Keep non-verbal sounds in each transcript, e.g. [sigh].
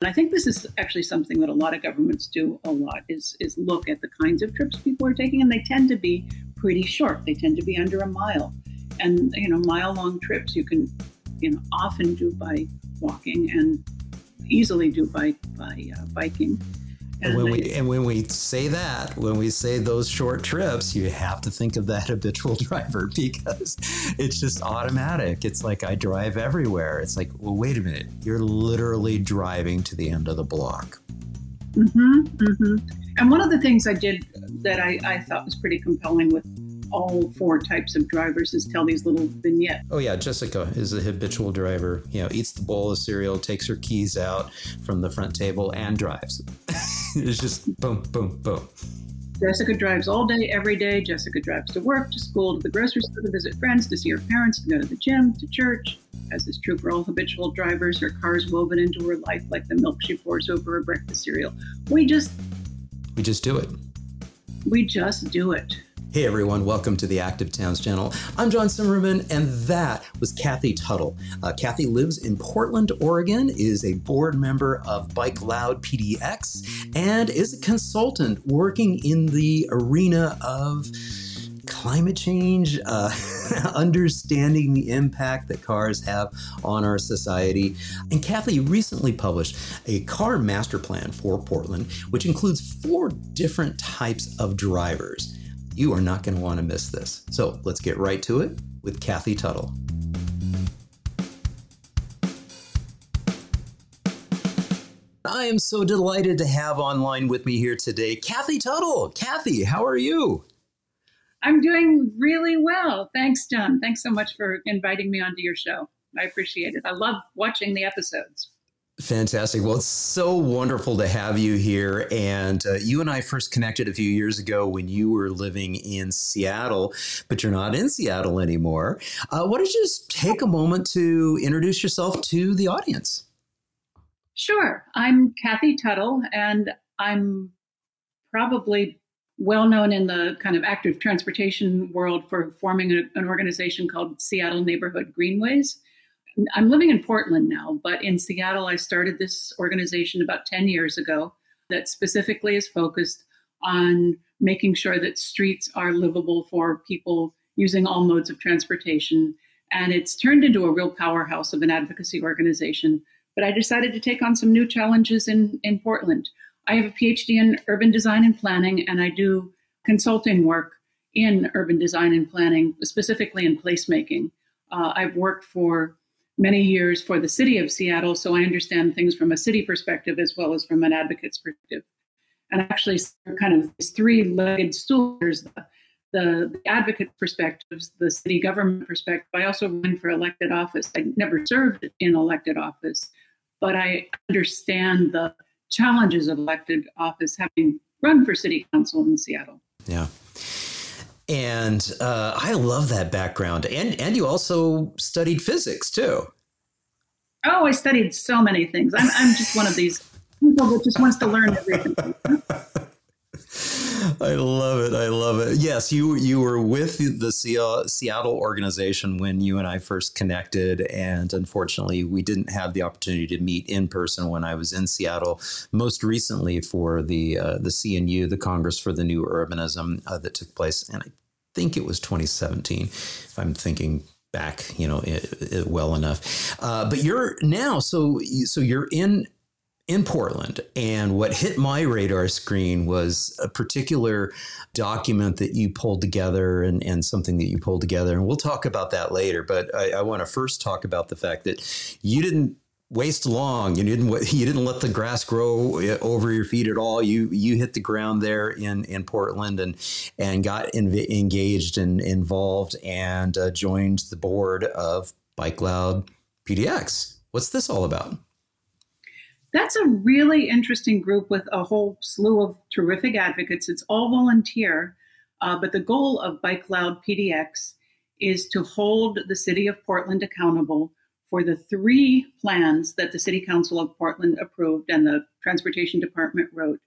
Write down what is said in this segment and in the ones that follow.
And I think this is actually something that a lot of governments do a lot is is look at the kinds of trips people are taking and they tend to be pretty short. They tend to be under a mile. And you know, mile long trips you can you know often do by walking and easily do by by uh, biking. And when we and when we say that, when we say those short trips, you have to think of that [laughs] habitual driver [laughs] because it's just automatic. It's like I drive everywhere. It's like, well, wait a minute, you're literally driving to the end of the block. Mm-hmm, mm-hmm. And one of the things I did that I, I thought was pretty compelling with all four types of drivers is tell these little vignettes. Oh yeah, Jessica is a habitual driver. You know, eats the bowl of cereal, takes her keys out from the front table, and drives. [laughs] it's just boom, boom, boom. Jessica drives all day, every day. Jessica drives to work, to school, to the grocery store, to visit friends, to see her parents, to go to the gym, to church. As is true for all habitual drivers, her car is woven into her life like the milk she pours over her breakfast cereal. We just. We just do it. We just do it. Hey everyone, welcome to the Active Towns channel. I'm John Simmerman, and that was Kathy Tuttle. Uh, Kathy lives in Portland, Oregon, is a board member of Bike Loud PDX, and is a consultant working in the arena of climate change, uh, [laughs] understanding the impact that cars have on our society. And Kathy recently published a car master plan for Portland, which includes four different types of drivers. You are not going to want to miss this. So let's get right to it with Kathy Tuttle. I am so delighted to have online with me here today Kathy Tuttle. Kathy, how are you? I'm doing really well. Thanks, John. Thanks so much for inviting me onto your show. I appreciate it. I love watching the episodes. Fantastic. Well, it's so wonderful to have you here. And uh, you and I first connected a few years ago when you were living in Seattle, but you're not in Seattle anymore. Uh, why don't you just take a moment to introduce yourself to the audience? Sure. I'm Kathy Tuttle, and I'm probably well known in the kind of active transportation world for forming a, an organization called Seattle Neighborhood Greenways I'm living in Portland now, but in Seattle, I started this organization about 10 years ago that specifically is focused on making sure that streets are livable for people using all modes of transportation. And it's turned into a real powerhouse of an advocacy organization. But I decided to take on some new challenges in, in Portland. I have a PhD in urban design and planning, and I do consulting work in urban design and planning, specifically in placemaking. Uh, I've worked for many years for the city of Seattle, so I understand things from a city perspective as well as from an advocate's perspective. And actually, kind of these three-legged stools: the, the, the advocate perspectives, the city government perspective. I also run for elected office. I never served in elected office, but I understand the challenges of elected office, having run for city council in Seattle. Yeah. And uh, I love that background. And and you also studied physics too. Oh, I studied so many things. I'm, I'm just one of these people that just wants to learn everything. [laughs] I love it. I love it. Yes, you you were with the Seattle organization when you and I first connected, and unfortunately, we didn't have the opportunity to meet in person when I was in Seattle. Most recently, for the uh, the CNU, the Congress for the New Urbanism, uh, that took place, and I think it was 2017. If I'm thinking back, you know, it, it well enough. Uh, but you're now so so you're in in Portland. And what hit my radar screen was a particular document that you pulled together and, and something that you pulled together. And we'll talk about that later. But I, I want to first talk about the fact that you didn't waste long. You didn't you didn't let the grass grow eh, over your feet at all. You you hit the ground there in in Portland and and got engaged and involved and uh, joined the board of Bike Loud PDX. What's this all about? That's a really interesting group with a whole slew of terrific advocates. It's all volunteer, uh, but the goal of Bike Loud PDX is to hold the city of Portland accountable for the three plans that the City Council of Portland approved and the Transportation Department wrote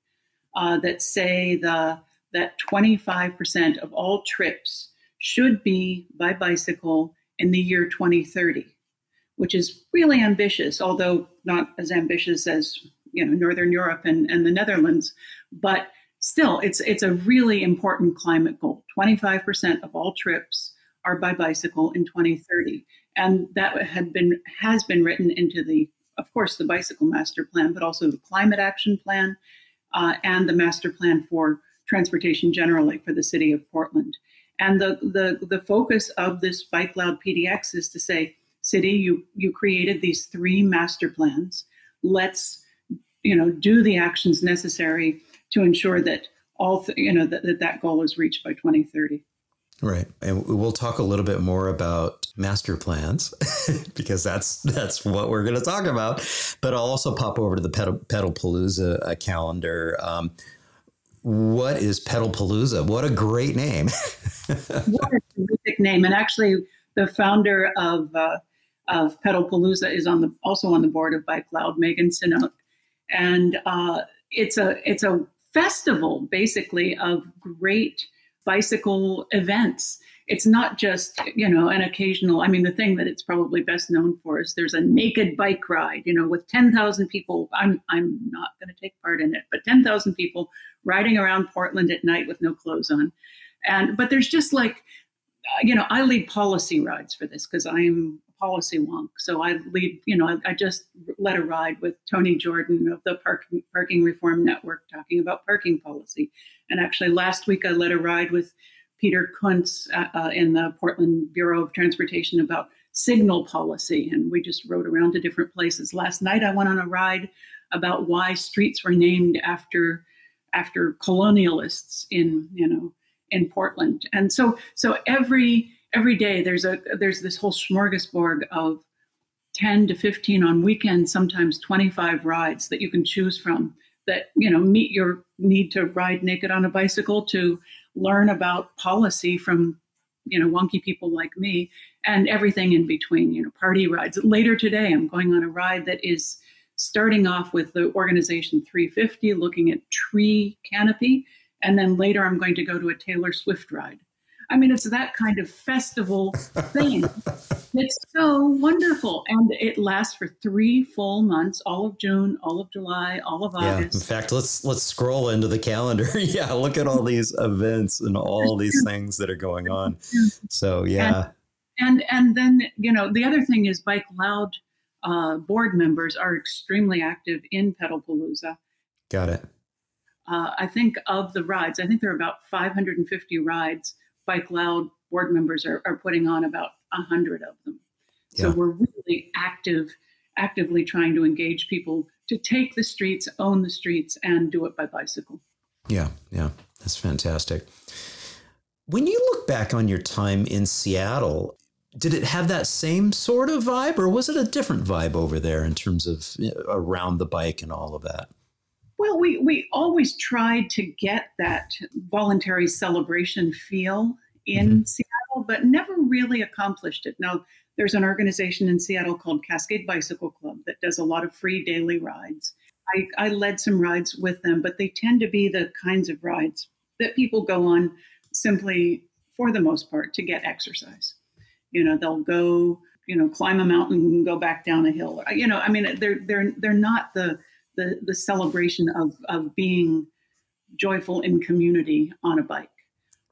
uh, that say the that 25% of all trips should be by bicycle in the year 2030 which is really ambitious, although not as ambitious as you know Northern Europe and, and the Netherlands, but still, it's it's a really important climate goal. Twenty five percent of all trips are by bicycle in 2030, and that had been has been written into the, of course, the bicycle master plan, but also the climate action plan uh, and the master plan for transportation generally for the city of Portland. And the the the focus of this Bike Loud PDX is to say, city, you you created these three master plans. Let's you know do the actions necessary to ensure that all th- you know that, that that goal is reached by 2030. Right. And we'll talk a little bit more about master plans [laughs] because that's that's what we're going to talk about. But I'll also pop over to the Pedal, Palooza uh, calendar. Um, what is Pedal Palooza? What a great name. [laughs] what a terrific name. And actually, the founder of, uh, of Pedal Palooza is on the, also on the board of Bike Loud, Megan Sinnock. And uh, it's a it's a festival basically of great bicycle events. It's not just, you know, an occasional. I mean, the thing that it's probably best known for is there's a naked bike ride, you know, with 10,000 people. I'm, I'm not going to take part in it, but 10,000 people riding around Portland at night with no clothes on. And, but there's just like, you know, I lead policy rides for this because I am policy wonk. So I lead, you know, I, I, just led a ride with Tony Jordan of the Parking, Parking Reform Network talking about parking policy. And actually, last week I led a ride with Peter Koonce uh, uh, in the Portland Bureau of Transportation about signal policy. And we just rode around to different places. Last night I went on a ride about why streets were named after after colonialists in you know in Portland. And so so every every day there's a there's this whole smorgasbord of 10 to 15 on weekends sometimes 25 rides that you can choose from that you know meet your need to ride naked on a bicycle to learn about policy from you know wonky people like me and everything in between you know party rides. Later today i'm going on a ride that is starting off with the organization 350 looking at tree canopy and then later i'm going to go to a taylor swift ride I mean, it's that kind of festival thing. [laughs] it's so wonderful. And it lasts for three full months, all of June, all of July, all of August. Yeah. In fact, let's let's scroll into the calendar. [laughs] yeah, look at all these events and all these [laughs] things that are going on. So yeah. And and, and then, you know, the other thing is Bike Loud uh, board members are extremely active in Pedalpalooza. Got it. Uh, I think of the rides, I think there are about 550 rides Bike Loud board members are, are putting on about a hundred of them. Yeah. So we're really active, actively trying to engage people to take the streets, own the streets, and do it by bicycle. Yeah, yeah, that's fantastic. When you look back on your time in Seattle, did it have that same sort of vibe, or was it a different vibe over there in terms of around the bike and all of that? Well, we, we always tried to get that voluntary celebration feel in mm-hmm. Seattle, but never really accomplished it. Now, there's an organization in Seattle called Cascade Bicycle Club that does a lot of free daily rides. I, I led some rides with them, but they tend to be the kinds of rides that people go on simply, for the most part, to get exercise. You know, they'll go, you know, climb a mountain and go back down a hill. You know, I mean, they're they're they're not the the, the celebration of, of being joyful in community on a bike.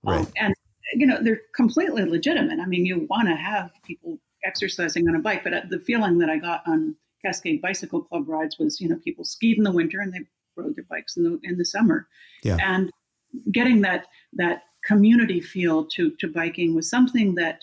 Right. Um, and, you know, they're completely legitimate. I mean, you want to have people exercising on a bike, but uh, the feeling that I got on Cascade Bicycle Club rides was, you know, people skied in the winter and they rode their bikes in the in the summer. Yeah. And getting that that community feel to to biking was something that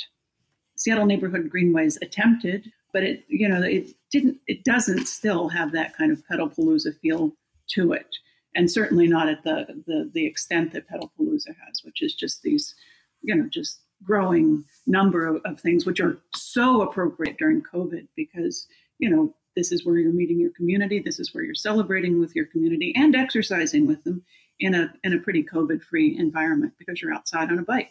Seattle Neighborhood Greenways attempted, but it you know it didn't it doesn't still have that kind of pedalpalooza feel to it. And certainly not at the the, the extent that pedalpalooza has which is just these you know just growing number of, of things which are so appropriate during covid because you know this is where you're meeting your community this is where you're celebrating with your community and exercising with them in a in a pretty covid free environment because you're outside on a bike.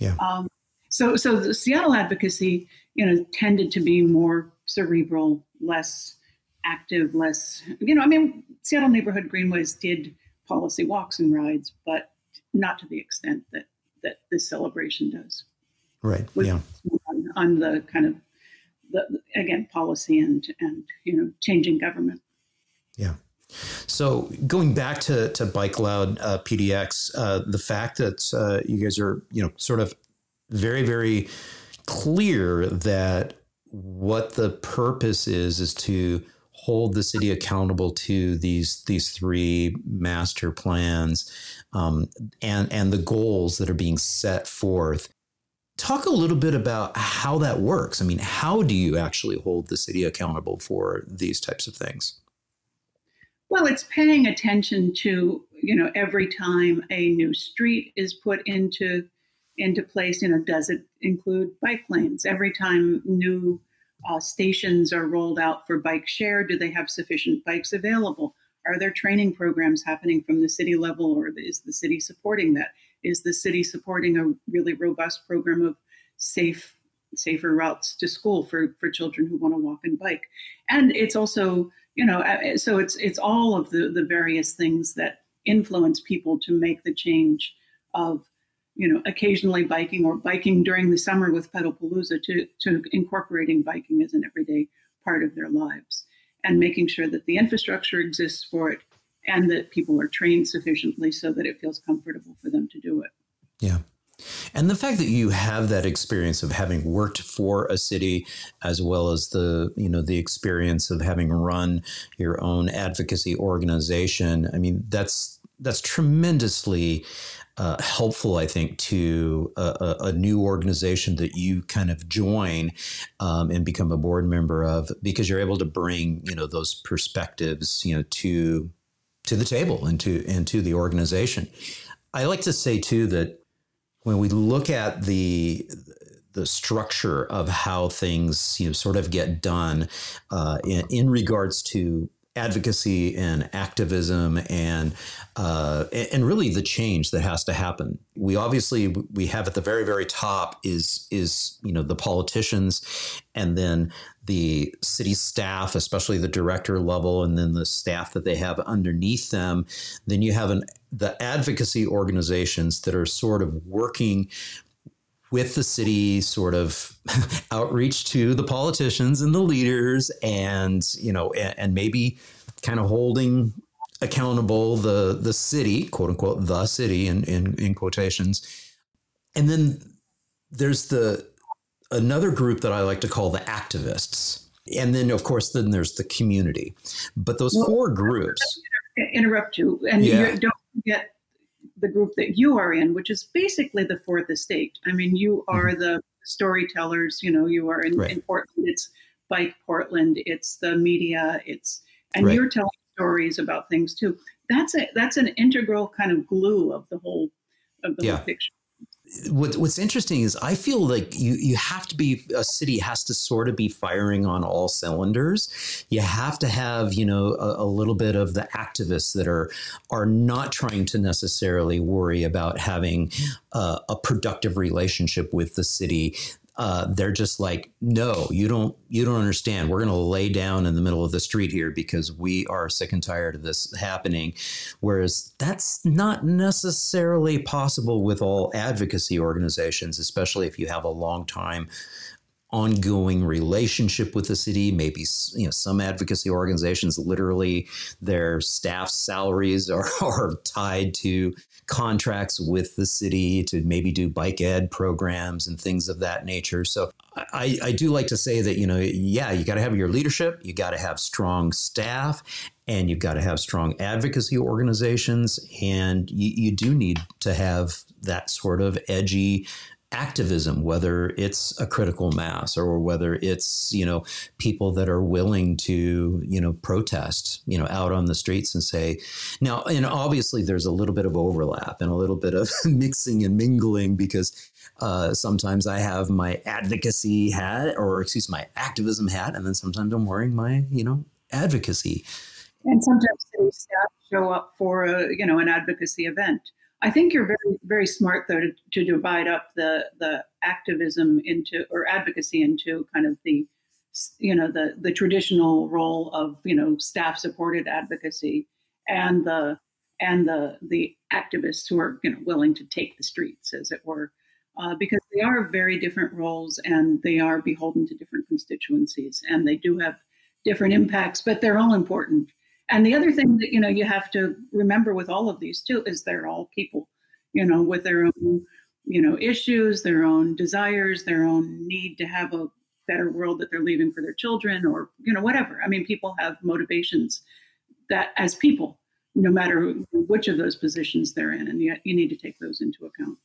Yeah. Um, so so the seattle advocacy you know tended to be more cerebral, less active, less, you know, I mean, Seattle Neighborhood Greenways did policy walks and rides, but not to the extent that, that this celebration does. Right. yeah. On, on, the kind of, the, again, policy and, and, you know, changing government. Yeah. So going back to to Bike Loud uh, PDX, uh, the fact that uh, you guys are you know sort of very very clear that what the purpose is is to hold the city accountable to these these three master plans um, and and the goals that are being set forth. Talk a little bit about how that works. I mean, how do you actually hold the city accountable for these types of things? Well, it's paying attention to you know every time a new street is put into into place. You know, does it include bike lanes? Every time new uh, stations are rolled out for bike share? Do they have sufficient bikes available? Are there training programs happening from the city level, or is the city supporting that? Is the city supporting a really robust program of safe, safer routes to school for for children who want to walk and bike? And it's also, you know, so it's it's all of the the various things that influence people to make the change of you know, occasionally biking or biking during the summer with Pedalpalooza to, to incorporating biking as an everyday part of their lives and making sure that the infrastructure exists for it and that people are trained sufficiently so that it feels comfortable for them to do it. Yeah. And the fact that you have that experience of having worked for a city as well as the, you know, the experience of having run your own advocacy organization, I mean, that's that's tremendously uh, helpful, I think, to a, a, new organization that you kind of join um, and become a board member of, because you're able to bring you know those perspectives you know to to the table and to and to the organization. I like to say too that when we look at the the structure of how things you know sort of get done uh, in, in regards to advocacy and activism and uh, and really the change that has to happen. We obviously we have at the very very top is is you know the politicians, and then the city staff, especially the director level, and then the staff that they have underneath them. Then you have an the advocacy organizations that are sort of working with the city sort of [laughs] outreach to the politicians and the leaders and you know and, and maybe kind of holding accountable the the city quote unquote the city in, in in quotations. And then there's the another group that i like to call the activists. And then of course then there's the community. But those well, four groups interrupt you. And yeah. you don't forget the group that you are in, which is basically the fourth estate. I mean, you are mm-hmm. the storytellers, you know, you are in, right. in, Portland, it's Bike Portland, it's the media, it's, and right. you're telling stories about things too. That's a, that's an integral kind of glue of the whole, of the yeah. whole picture what, what's interesting is I feel like you you have to be a city has to sort of be firing on all cylinders. You have to have you know a, a, little bit of the activists that are are not trying to necessarily worry about having uh, a productive relationship with the city uh, they're just like, no, you don't, you don't understand. We're going to lay down in the middle of the street here because we are sick and tired of this happening. Whereas that's not necessarily possible with all advocacy organizations, especially if you have a long time ongoing relationship with the city. Maybe you know some advocacy organizations literally their staff salaries [laughs] are, are tied to contracts with the city to maybe do bike ed programs and things of that nature. So I, I do like to say that you know yeah you got to have your leadership, you got to have strong staff, and you've got to have strong advocacy organizations, and you, you do need to have that sort of edgy activism, whether it's a critical mass or whether it's, you know, people that are willing to, you know, protest, you know, out on the streets and say, now, and obviously there's a little bit of overlap and a little bit of [laughs] mixing and mingling because uh, sometimes I have my advocacy hat or excuse my activism hat, and then sometimes I'm wearing my, you know, advocacy. And sometimes city staff show up for a, you know, an advocacy event. I think you're very very smart though to, to divide up the the activism into or advocacy into kind of the you know the the traditional role of you know staff supported advocacy and the and the the activists who are you know willing to take the streets as it were uh, because they are very different roles and they are beholden to different constituencies and they do have different impacts but they're all important And the other thing that you know you have to remember with all of these too is they're all people, you know, with their own you know issues, their own desires, their own need to have a better world that they're leaving for their children, or you know whatever. I mean, people have motivations that as people, no matter which of those positions they're in, and you, you need to take those into account.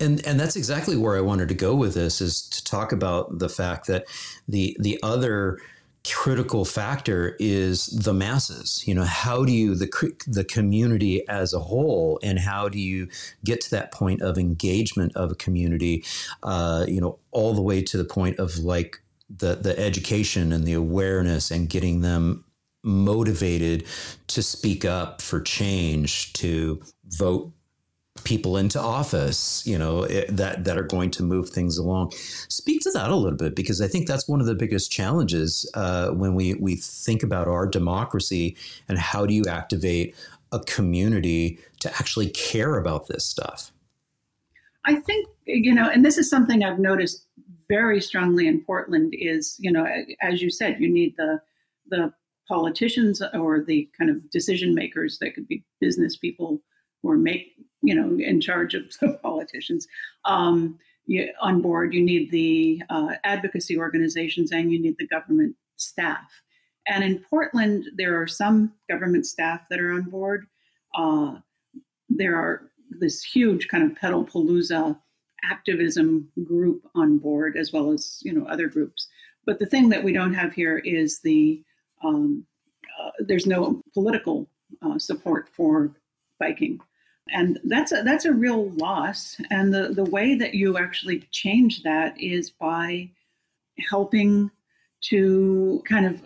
And and that's exactly where I wanted to go with this is to talk about the fact that the the other critical factor is the masses. You know how do you the the community as a whole and how do you get to that point of engagement of a community uh, you know all the way to the point of like the the education and the awareness and getting them motivated to speak up for change to vote people into office, you know, it, that that are going to move things along. Speak to that a little bit because I think that's one of the biggest challenges uh, when we we think about our democracy and how do you activate a community to actually care about this stuff. I think you know, and this is something I've noticed very strongly in Portland is you know, as you said, you need the the politicians or the kind of decision makers that could be business people or make you know in charge of [laughs] the politicians um, you, on board. You need the uh, advocacy organizations and you need the government staff. And in Portland, there are some government staff that are on board. Uh, there are this huge kind of pedal palooza activism group on board, as well as you know other groups. But the thing that we don't have here is the um, uh, there's no political uh, support for biking and that's a, that's a real loss. And the, the way that you actually change that is by helping to kind of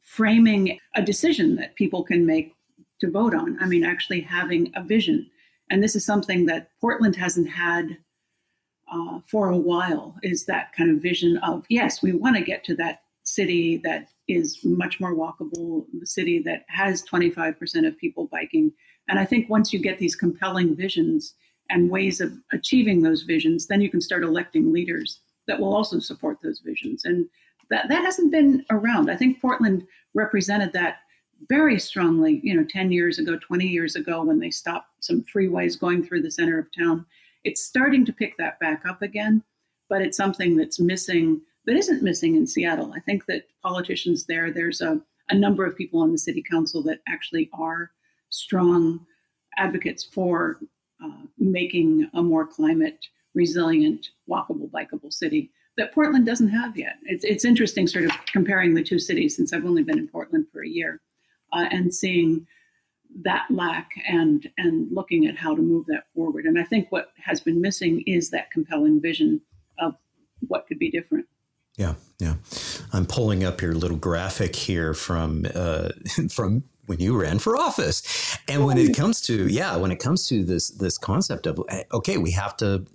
framing a decision that people can make to vote on. I mean, actually having a vision. And this is something that Portland hasn't had uh, for a while is that kind of vision of, yes, we want to get to that city that is much more walkable, the city that has 25% of people biking and I think once you get these compelling visions and ways of achieving those visions, then you can start electing leaders that will also support those visions. And that, that hasn't been around. I think Portland represented that very strongly, you know, 10 years ago, 20 years ago, when they stopped some freeways going through the center of town. It's starting to pick that back up again, but it's something that's missing, that isn't missing in Seattle. I think that politicians there, there's a, a number of people on the city council that actually are strong advocates for uh, making a more climate resilient, walkable, bikeable city that Portland doesn't have yet. It's, it's interesting sort of comparing the two cities since I've only been in Portland for a year uh, and seeing that lack and and looking at how to move that forward. And I think what has been missing is that compelling vision of what could be different. Yeah, yeah. I'm pulling up your little graphic here from uh, [laughs] from when you ran for office. And when it comes to yeah, when it comes to this this concept of eh, okay, we have to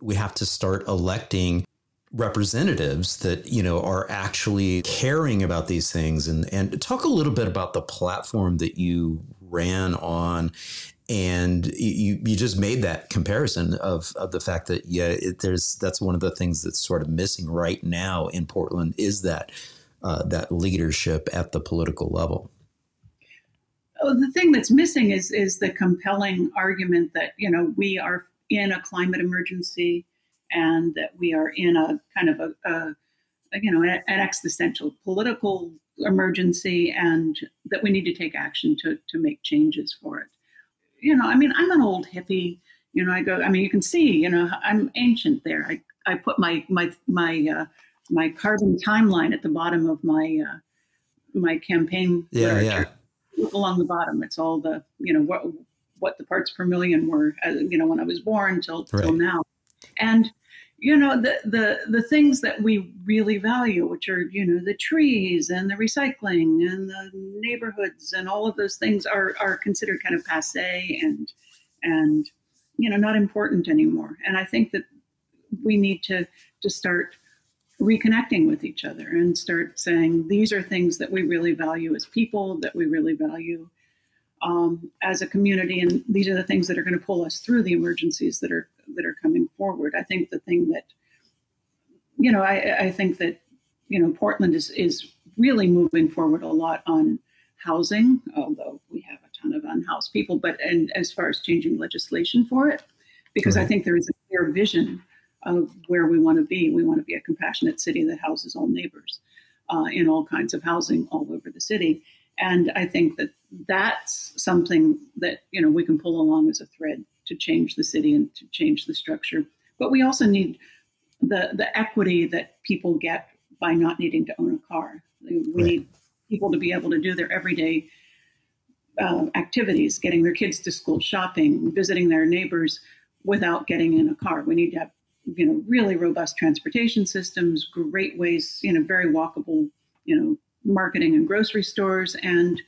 we have to start electing representatives that you know are actually caring about these things. And and talk a little bit about the platform that you ran on. And you you just made that comparison of of the fact that yeah it, there's that's one of the things that's sort of missing right now in Portland is that uh, that leadership at the political level the thing that's missing is is the compelling argument that you know we are in a climate emergency and that we are in a kind of a, a, you know an, an, existential political emergency and that we need to take action to to make changes for it. You know i mean i'm an old hippie. You know i go i mean you can see you know i'm ancient there. I i put my my my uh, my carbon timeline at the bottom of my uh, my campaign yeah literature. yeah along the bottom. It's all the you know what what the parts per million were uh, you know when I was born till right. till now, and you know the the the things that we really value, which are you know the trees and the recycling and the neighborhoods and all of those things are are considered kind of passe and and you know not important anymore. And I think that we need to to start reconnecting with each other and start saying these are things that we really value as people, that we really value um, as a community, and these are the things that are going to pull us through the emergencies that are that are coming forward. I think the thing that you know, I, I think that you know Portland is is really moving forward a lot on housing, although we have a ton of unhoused people, but and as far as changing legislation for it, because right. I think there is a clear vision of where we want to be. We want to be a compassionate city that houses all neighbors uh, in all kinds of housing all over the city. And I think that that's something that you know we can pull along as a thread to change the city and to change the structure. But we also need the the equity that people get by not needing to own a car. We right. need people to be able to do their everyday uh, activities, getting their kids to school, shopping, visiting their neighbors without getting in a car. We need to have you know really robust transportation systems, great ways, you know, very walkable, you know, marketing and grocery stores, and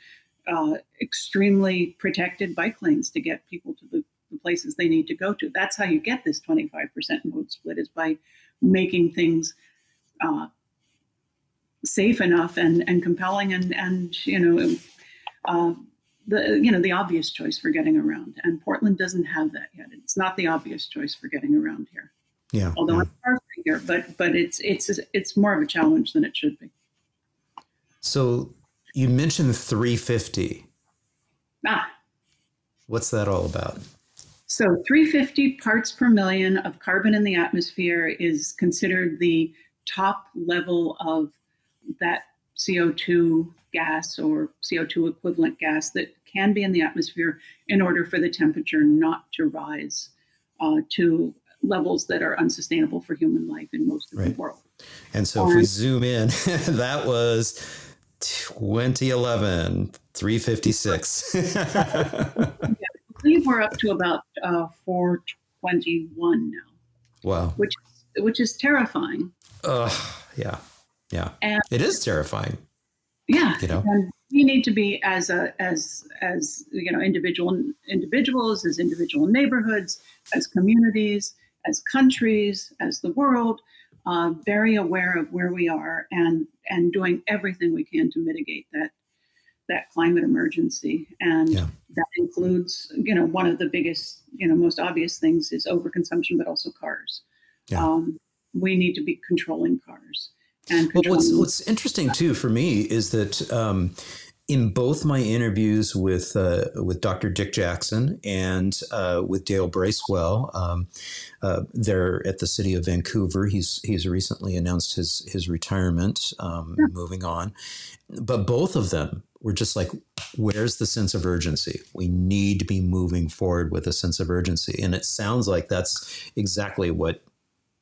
uh, extremely protected bike lanes to get people to the, the places they need to go to. That's how you get this 25% mode split is by making things uh, safe enough and, and compelling and, and you know uh, the you know the obvious choice for getting around. And portland doesn't have that yet. It's not the obvious choice for getting around here yeah although yeah. i'm far here but but it's it's it's more of a challenge than it should be. So you mentioned 350 ah. What's that all about? So 350 parts per million of carbon in the atmosphere is considered the top level of that CO2 gas or CO2 equivalent gas that can be in the atmosphere in order for the temperature not to rise uh, to levels that are unsustainable for human life in most of right. the world. And so um, if we zoom in, [laughs] that was 2011, 356. [laughs] yeah, I believe we're up to about uh, 421 now. Wow. Which, which is terrifying. Uh, yeah. Yeah. And it is terrifying. Yeah. You know, and we need to be as a, as, as, you know, individual individuals, as individual neighborhoods, as communities, as countries, as the world, uh, very aware of where we are and, and doing everything we can to mitigate that, that climate emergency. And yeah. that includes, you know, one of the biggest, you know, most obvious things is overconsumption, but also cars. Yeah. Um, we need to be controlling cars and well, what's what's interesting too for me is that um, in both my interviews with uh, with Dr. Dick Jackson and uh, with Dale Bracewell, um, uh, they're at the city of Vancouver. He's he's recently announced his his retirement, um, yeah. moving on. But both of them were just like, "Where's the sense of urgency? We need to be moving forward with a sense of urgency." And it sounds like that's exactly what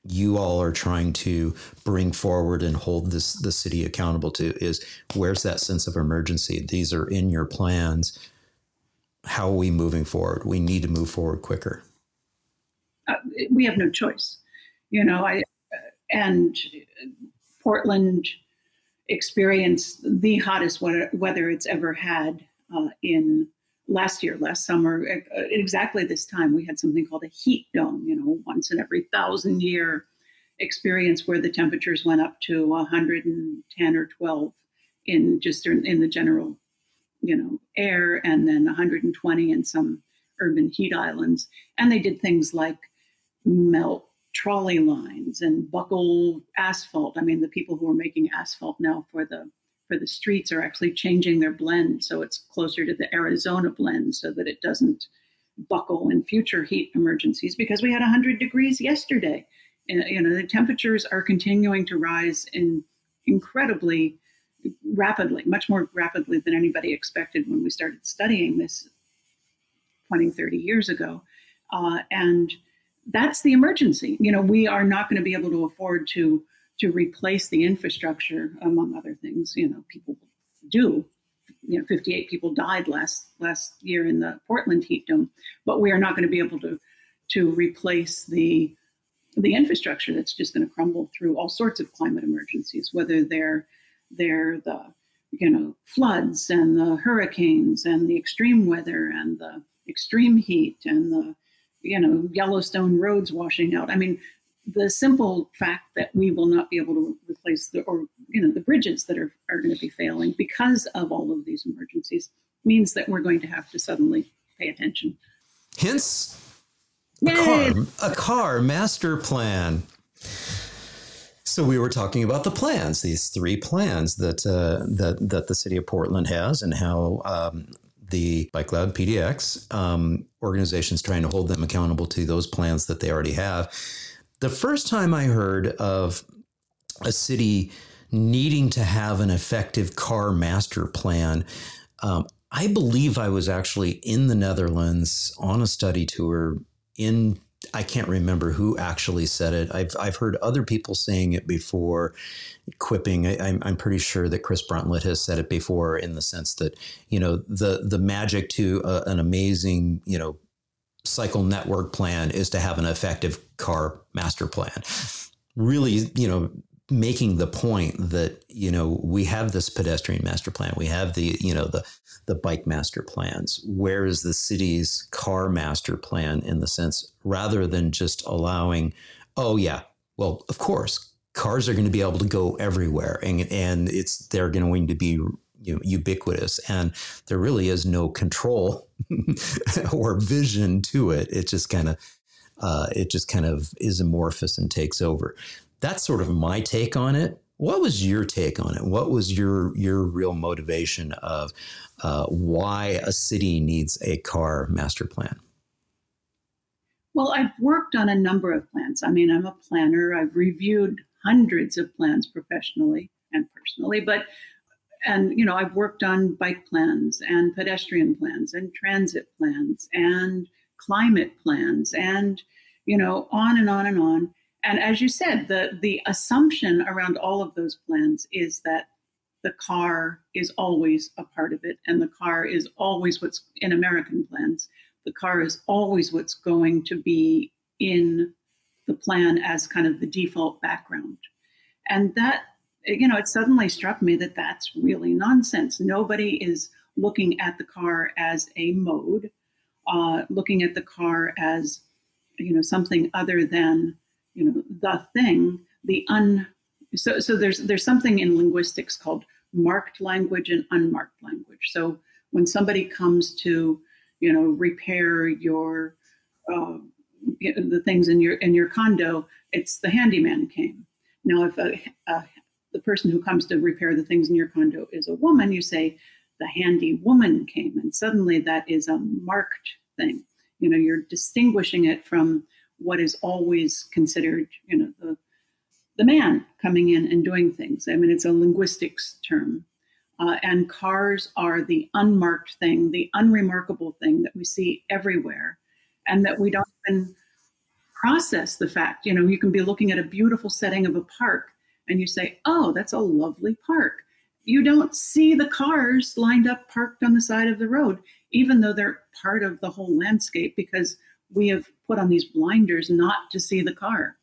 you all are trying to bring forward and hold this the city accountable to is where's that sense of emergency? These are in your plans. How are we moving forward? We need to move forward quicker. Uh, we have no choice. You know i and portland experienced the hottest weather it's ever had uh, in last year, last summer, at exactly this time, we had something called a heat dome, you know, once in every thousand year experience where the temperatures went up to 110 or 12 in just in the general, you know, air, and then 120 in some urban heat islands. And they did things like melt trolley lines and buckle asphalt. I mean, the people who are making asphalt now for the for the streets are actually changing their blend so it's closer to the Arizona blend so that it doesn't buckle in future heat emergencies because we had 100 degrees yesterday. You know, the temperatures are continuing to rise in incredibly rapidly, much more rapidly than anybody expected when we started studying this 20, 30 years ago. Uh, and that's the emergency. You know, we are not going to be able to afford to to replace the infrastructure, among other things. You know, people do. You know, 58 people died last last year in the Portland heat dome, but we are not going to be able to to replace the the infrastructure that's just going to crumble through all sorts of climate emergencies, whether they're they're the you know floods and the hurricanes and the extreme weather and the extreme heat and the you know Yellowstone roads washing out. I mean, the simple fact that we will not be able to replace the or you know the bridges that are, are going to be failing because of all of these emergencies means that we're going to have to suddenly pay attention. Hence, a car, a car master plan. So we were talking about the plans, these three plans that uh, that that the city of Portland has, and how um, the Bike Loud PDX um, organizations trying to hold them accountable to those plans that they already have. The first time I heard of a city needing to have an effective car master plan, um, I believe I was actually in the Netherlands on a study tour in I can't remember who actually said it. I've I've heard other people saying it before, quipping. I, am I'm pretty sure that Chris Bruntlett has said it before in the sense that you know the the magic to a, an amazing you know cycle network plan is to have an effective car master plan. Really, you know, making the point that you know we have this pedestrian master plan we have the you know the the bike master plans where is the city's car master plan in the sense rather than just allowing oh yeah well of course cars are going to be able to go everywhere and and it's they're going to be you know, ubiquitous and there really is no control [laughs] or vision to it it just kind of uh, it just kind of is amorphous and takes over that's sort of my take on it. What was your take on it? What was your your real motivation of uh, why a city needs a car master plan? Well, I've worked on a number of plans. I mean, I'm a planner. I've reviewed hundreds of plans professionally and personally, but and you know, I've worked on bike plans and pedestrian plans and transit plans and climate plans and you know, on and on and on and as you said, the the assumption around all of those plans is that the car is always a part of it, and the car is always what's in American plans. The car is always what's going to be in the plan as kind of the default background, and that you know it suddenly struck me that that's really nonsense. Nobody is looking at the car as a mode, uh, looking at the car as you know something other than you know the thing the un so so there's there's something in linguistics called marked language and unmarked language so when somebody comes to you know repair your uh, the things in your in your condo it's the handyman came now if a, a, the person who comes to repair the things in your condo is a woman you say the handy woman came and suddenly that is a marked thing you know you're distinguishing it from what is always considered, you know, the the man coming in and doing things. I mean, it's a linguistics term. Uh, and cars are the unmarked thing, the unremarkable thing that we see everywhere, and that we don't even process the fact. You know, you can be looking at a beautiful setting of a park and you say, oh, that's a lovely park. You don't see the cars lined up parked on the side of the road, even though they're part of the whole landscape because we have put on these blinders not to see the car.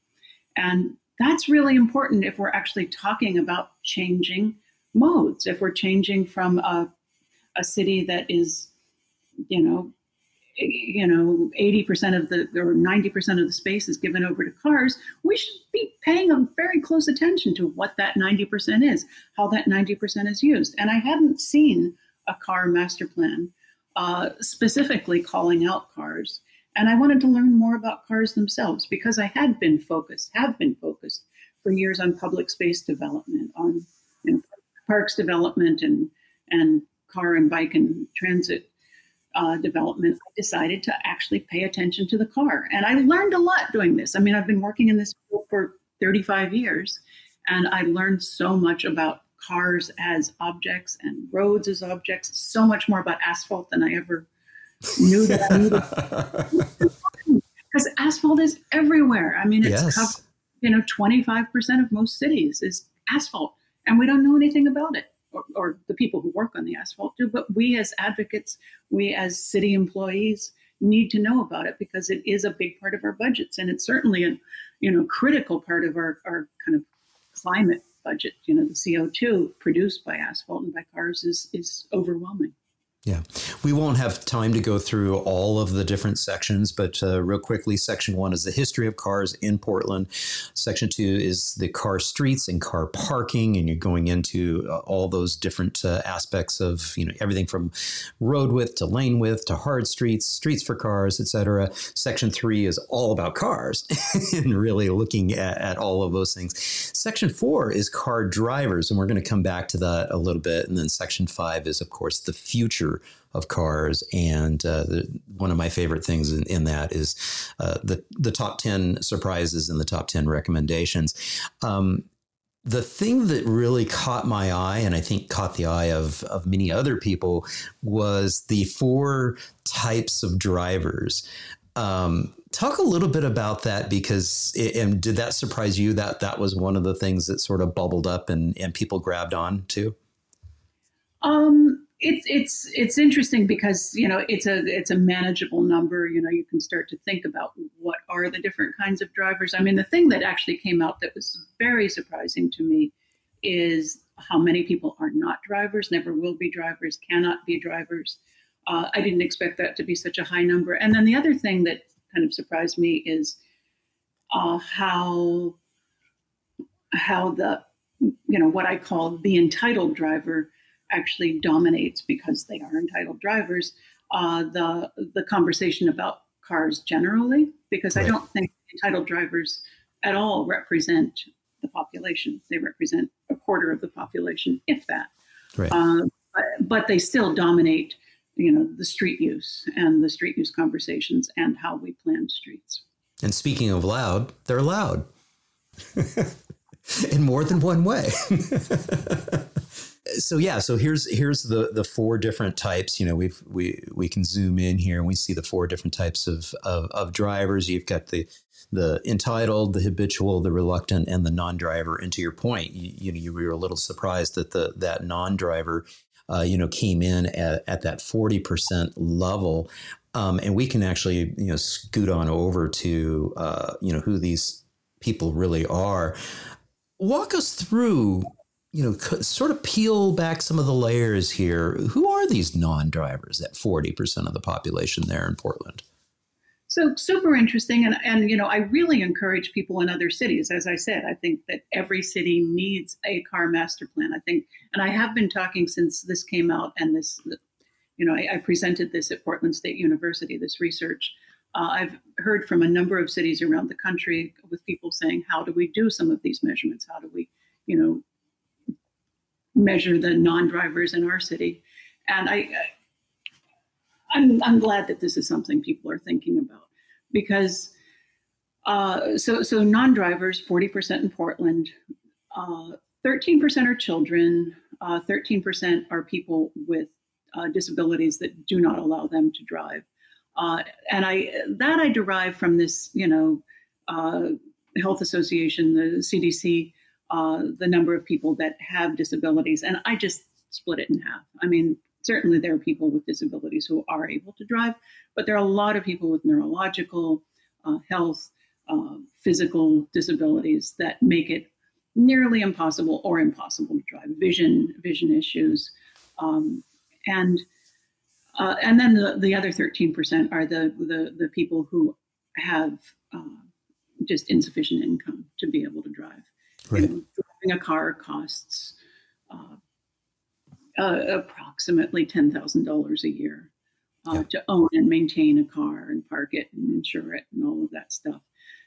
And that's really important if we're actually talking about changing modes, if we're changing from a, a city that is, you know, you know, 80% of the or 90% of the space is given over to cars, we should be paying a very close attention to what that 90% is, how that 90% is used. And I hadn't seen a car master plan uh, specifically calling out cars. And I wanted to learn more about cars themselves because I had been focused, have been focused for years on public space development, on you know, parks development, and and car and bike and transit uh, development. I decided to actually pay attention to the car, and I learned a lot doing this. I mean, I've been working in this field for 35 years, and I learned so much about cars as objects and roads as objects, so much more about asphalt than I ever knew that I needed. [laughs] Because asphalt is everywhere. I mean, it's yes. covered, you know, 25% of most cities is asphalt, and we don't know anything about it. Or, or the people who work on the asphalt do, but we as advocates, we as city employees need to know about it because it is a big part of our budgets and it's certainly a you know critical part of our, our kind of climate budget. You know the co2 produced by asphalt and by cars is is overwhelming Yeah, we won't have time to go through all of the different sections, but uh, real quickly, section one is the history of cars in Portland. Section two is the car streets and car parking, and you're going into uh, all those different uh, aspects of you know everything from road width to lane width to hard streets, streets for cars, etc. Section three is all about cars [laughs] and really looking at, at all of those things. Section four is car drivers, and we're going to come back to that a little bit, and then section five is of course the future of cars. And uh, the, one of my favorite things in, in that is uh, the the top ten surprises and the top ten recommendations. Um, the thing that really caught my eye, and I think caught the eye of, of many other people, was the four types of drivers. Um, talk a little bit about that because, it, and did that surprise you that that was one of the things that sort of bubbled up and, and people grabbed on to? Um, it's it's it's interesting because you know it's a it's a manageable number. You know you can start to think about what are the different kinds of drivers. I mean the thing that actually came out that was very surprising to me is how many people are not drivers never will be drivers cannot be drivers. Uh, i didn't expect that to be such a high number. And then the other thing that kind of surprised me is uh, how how the you know what i call the entitled driver actually dominates because they are entitled drivers uh, the the conversation about cars generally because right. I don't think entitled drivers at all represent the population. They represent a quarter of the population, if that. Right. Uh, but, but they still dominate, you know, the street use and the street use conversations and how we plan streets. And speaking of loud, they're loud [laughs] in more than one way. [laughs] so yeah, so here's here's the the four different types. You know, we've we we can zoom in here and we see the four different types of of, of drivers. You've got the the entitled, the habitual, the reluctant, and the non-driver. And to your point, you, you know, you were a little surprised that the that non-driver, uh, you know, came in at, at that forty percent level. Um, and we can actually, you know, scoot on over to, uh, you know, who these people really are. Walk us through you know, sort of peel back some of the layers here. Who are these non-drivers? That forty percent of the population there in Portland. So super interesting, and and you know, I really encourage people in other cities. As I said, I think that every city needs a car master plan. I think, and I have been talking since this came out, and this, you know, I, I presented this at Portland State University. This research. Uh, I've heard from a number of cities around the country with people saying, "How do we do some of these measurements? How do we, you know, measure the non-drivers in our city. And I, I'm, I'm glad that this is something people are thinking about because uh, so so non-drivers, 40% in Portland, uh, 13% are children, uh, 13% are people with uh, disabilities that do not allow them to drive. Uh, and I that I derive from this, you know, uh, health association, the CDC uh, the number of people that have disabilities. And I just split it in half. I mean, certainly there are people with disabilities who are able to drive, but there are a lot of people with neurological, uh, health, uh, physical disabilities that make it nearly impossible or impossible to drive. Vision, vision issues, um, and uh, and then the, the other 13% are the, the, the people who have uh, just insufficient income to be able to drive. Right. driving a car costs uh, uh, approximately ten thousand dollars a year uh, yeah. to own and maintain a car and park it and insure it and all of that stuff.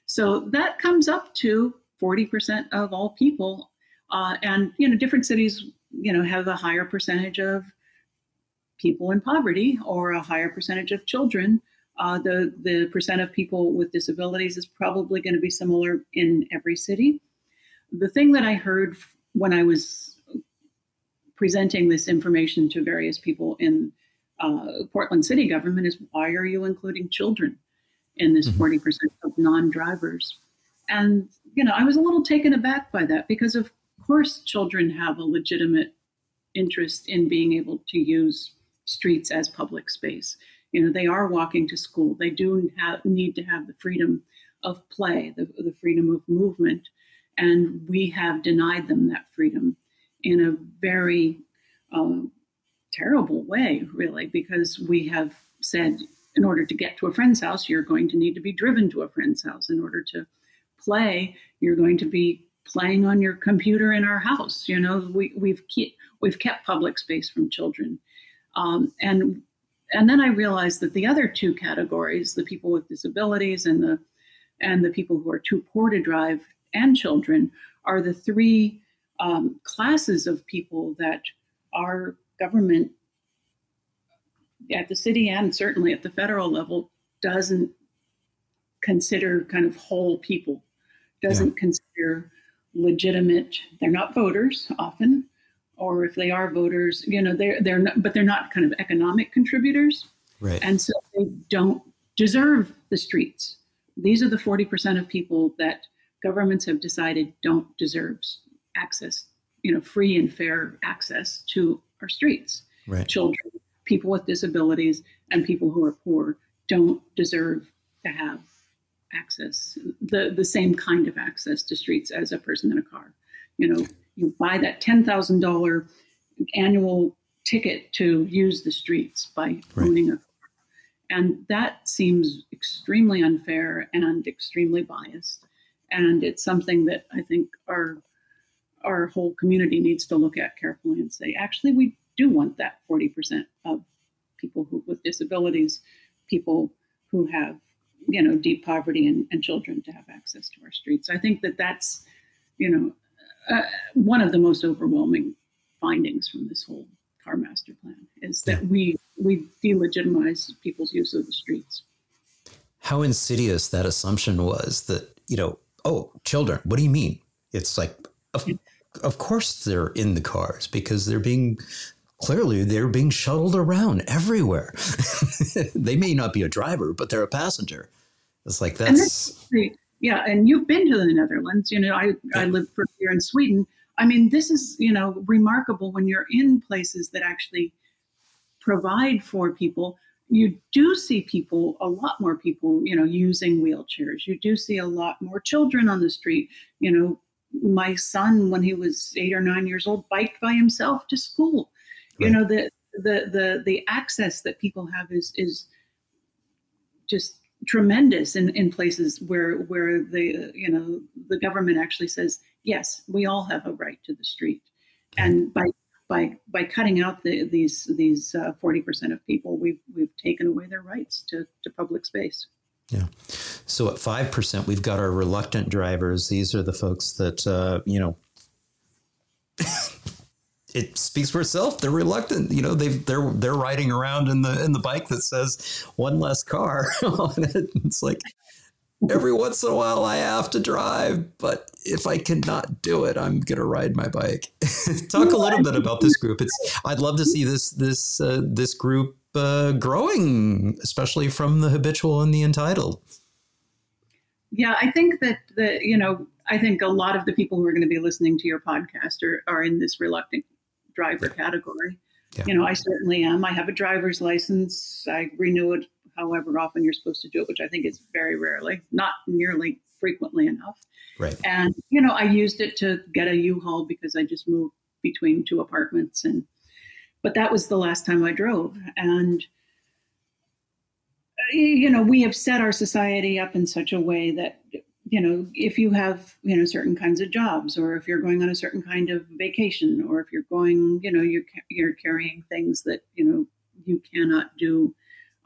So that comes up to forty percent of all people, uh, and you know different cities you know have a higher percentage of people in poverty or a higher percentage of children. Uh, the the percent of people with disabilities is probably going to be similar in every city the thing that I heard when I was presenting this information to various people in uh, Portland city government is why are you including children in this mm-hmm. 40% of non drivers? And, you know, I was a little taken aback by that because, of course, children have a legitimate interest in being able to use streets as public space. You know, they are walking to school. They do have, need to have the freedom of play, the, the freedom of movement. And we have denied them that freedom in a very um, terrible way, really, because we have said in order to get to a friend's house, you're going to need to be driven to a friend's house. In order to play, you're going to be playing on your computer in our house. You know, we, we've keep, we've kept public space from children, um, and and then I realized that the other two categories, the people with disabilities and the and the people who are too poor to drive and children, are the three um, classes of people that our government at the city and certainly at the federal level doesn't consider kind of whole people, doesn't yeah. consider legitimate. They're not voters often, or if they are voters, you know, they're they're not, but they're not kind of economic contributors, right? And so they don't deserve the streets. These are the forty percent of people that governments have decided don't deserve access, you know, free and fair access to our streets. Right. Children, people with disabilities, and people who are poor don't deserve to have access, the, the same kind of access to streets as a person in a car. You know, you buy that $10,000 annual ticket to use the streets by right. owning a car. And that seems extremely unfair and extremely biased. And it's something that I think our our whole community needs to look at carefully and say, actually, we do want that 40% of people who, with disabilities, people who have, you know, deep poverty and, and children to have access to our streets. I think that that's, you know, uh, one of the most overwhelming findings from this whole car master plan is that yeah. we we delegitimize people's use of the streets. How insidious that assumption was that you know, oh, children. What do you mean? It's like, of, of course they're in the cars because they're being clearly they're being shuttled around everywhere. [laughs] they may not be a driver, but they're a passenger. It's like that's yeah. And you've been to the Netherlands. You know, I yeah. I lived for a year in Sweden. I mean, this is you know remarkable when you're in places that actually provide for people. You do see people, a lot more people, you know, using wheelchairs. You do see a lot more children on the street. You know, my son, when he was eight or nine years old, biked by himself to school you know the the the the access that people have is is just tremendous in, in places where where the you know the government actually says yes we all have a right to the street and by by by cutting out the, these these uh, forty percent of people we've we've taken away their rights to to public space yeah so at five percent we've got our reluctant drivers these are the folks that uh, you know [laughs] it speaks for itself. They're reluctant. You know, they they're they're riding around in the in the bike that says one less car on [laughs] it. It's like every once in a while I have to drive, but if I cannot do it, I'm gonna ride my bike. [laughs] Talk a little bit about this group. It's I'd love to see this this uh, this group uh, growing, especially from the habitual and the entitled. Yeah, I think that the you know I think a lot of the people who are going to be listening to your podcast are, are in this reluctant driver category. Yeah. You know, I certainly am. I have a driver's license. I renew it however often you're supposed to do it, which I think is very rarely, not nearly frequently enough. Right. And you know, I used it to get a U-Haul because I just moved between two apartments and but that was the last time I drove and uh, you know, we have set our society up in such a way that you know, if you have, you know, certain kinds of jobs, or if you're going on a certain kind of vacation, or if you're going, you know, you're, you're carrying things that, you know, you cannot do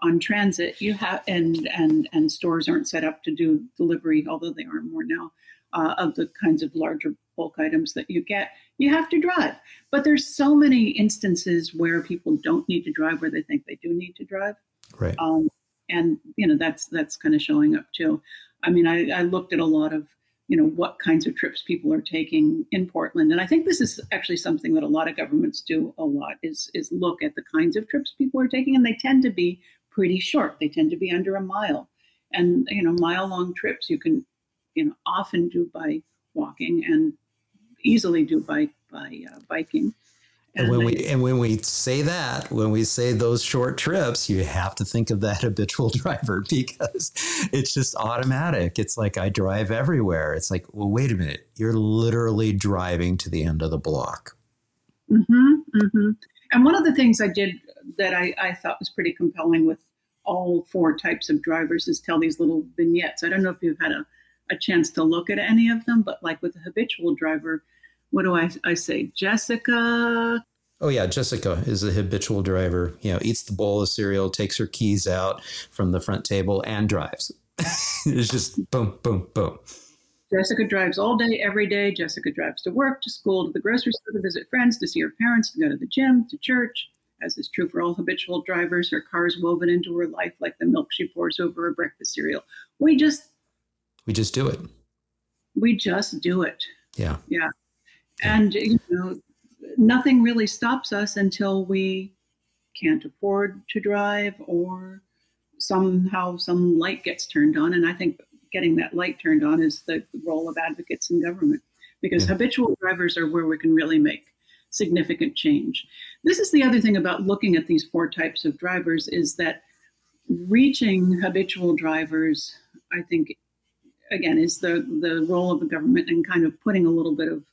on transit, you have, and, and, and stores aren't set up to do delivery, although they are more now, uh, of the kinds of larger bulk items that you get, you have to drive. But there's so many instances where people don't need to drive where they think they do need to drive. Right. Um, and you know that's that's kind of showing up too. I mean, I, I looked at a lot of you know what kinds of trips people are taking in Portland, and I think this is actually something that a lot of governments do a lot is is look at the kinds of trips people are taking, and they tend to be pretty short. They tend to be under a mile, and you know mile long trips you can you know often do by walking and easily do by by uh, biking. And when we and when we say that, when we say those short trips, you have to think of that [laughs] habitual driver [laughs] because it's just automatic. It's like I drive everywhere. It's like, well, wait a minute, you're literally driving to the end of the block. Mm-hmm, mm-hmm. And one of the things I did that I, I thought was pretty compelling with all four types of drivers is tell these little vignettes. I don't know if you've had a, a chance to look at any of them, but like with a habitual driver, what do I, I say? Jessica. Oh yeah, Jessica is a habitual driver. You know, eats the bowl of cereal, takes her keys out from the front table, and drives. [laughs] it's just boom, boom, boom. Jessica drives all day, every day. Jessica drives to work, to school, to the grocery store, to visit friends, to see her parents, to go to the gym, to church. As is true for all habitual drivers, her car is woven into her life like the milk she pours over her breakfast cereal. We just we just do it. We just do it. Yeah. Yeah. And you know, nothing really stops us until we can't afford to drive or somehow some light gets turned on. And I think getting that light turned on is the role of advocates in government because yeah. habitual drivers are where we can really make significant change. This is the other thing about looking at these four types of drivers is that reaching habitual drivers, I think, again, is the, the role of the government and kind of putting a little bit of,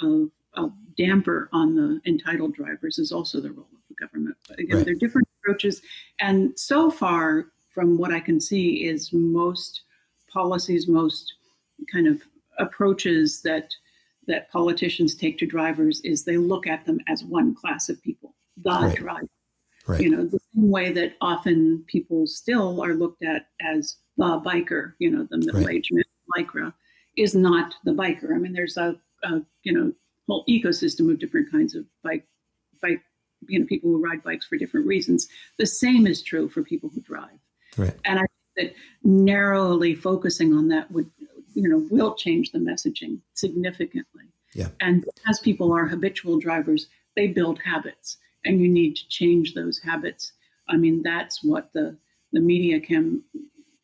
of, of damper on the entitled drivers is also the role of the government. But again, right. they're different approaches. And so far, from what I can see, is most policies, most kind of approaches that that politicians take to drivers is they look at them as one class of people, the right. driver. Right. You know, the same way that often people still are looked at as the biker, you know, the middle-aged right. lycra is not the biker. I mean, there's a, a, you know whole ecosystem of different kinds of bike bike you know people who ride bikes for different reasons. The same is true for people who drive. Right. And I think that narrowly focusing on that would you know will change the messaging significantly. Yeah. And as people are habitual drivers, they build habits, and you need to change those habits. I mean, that's what the the media cam,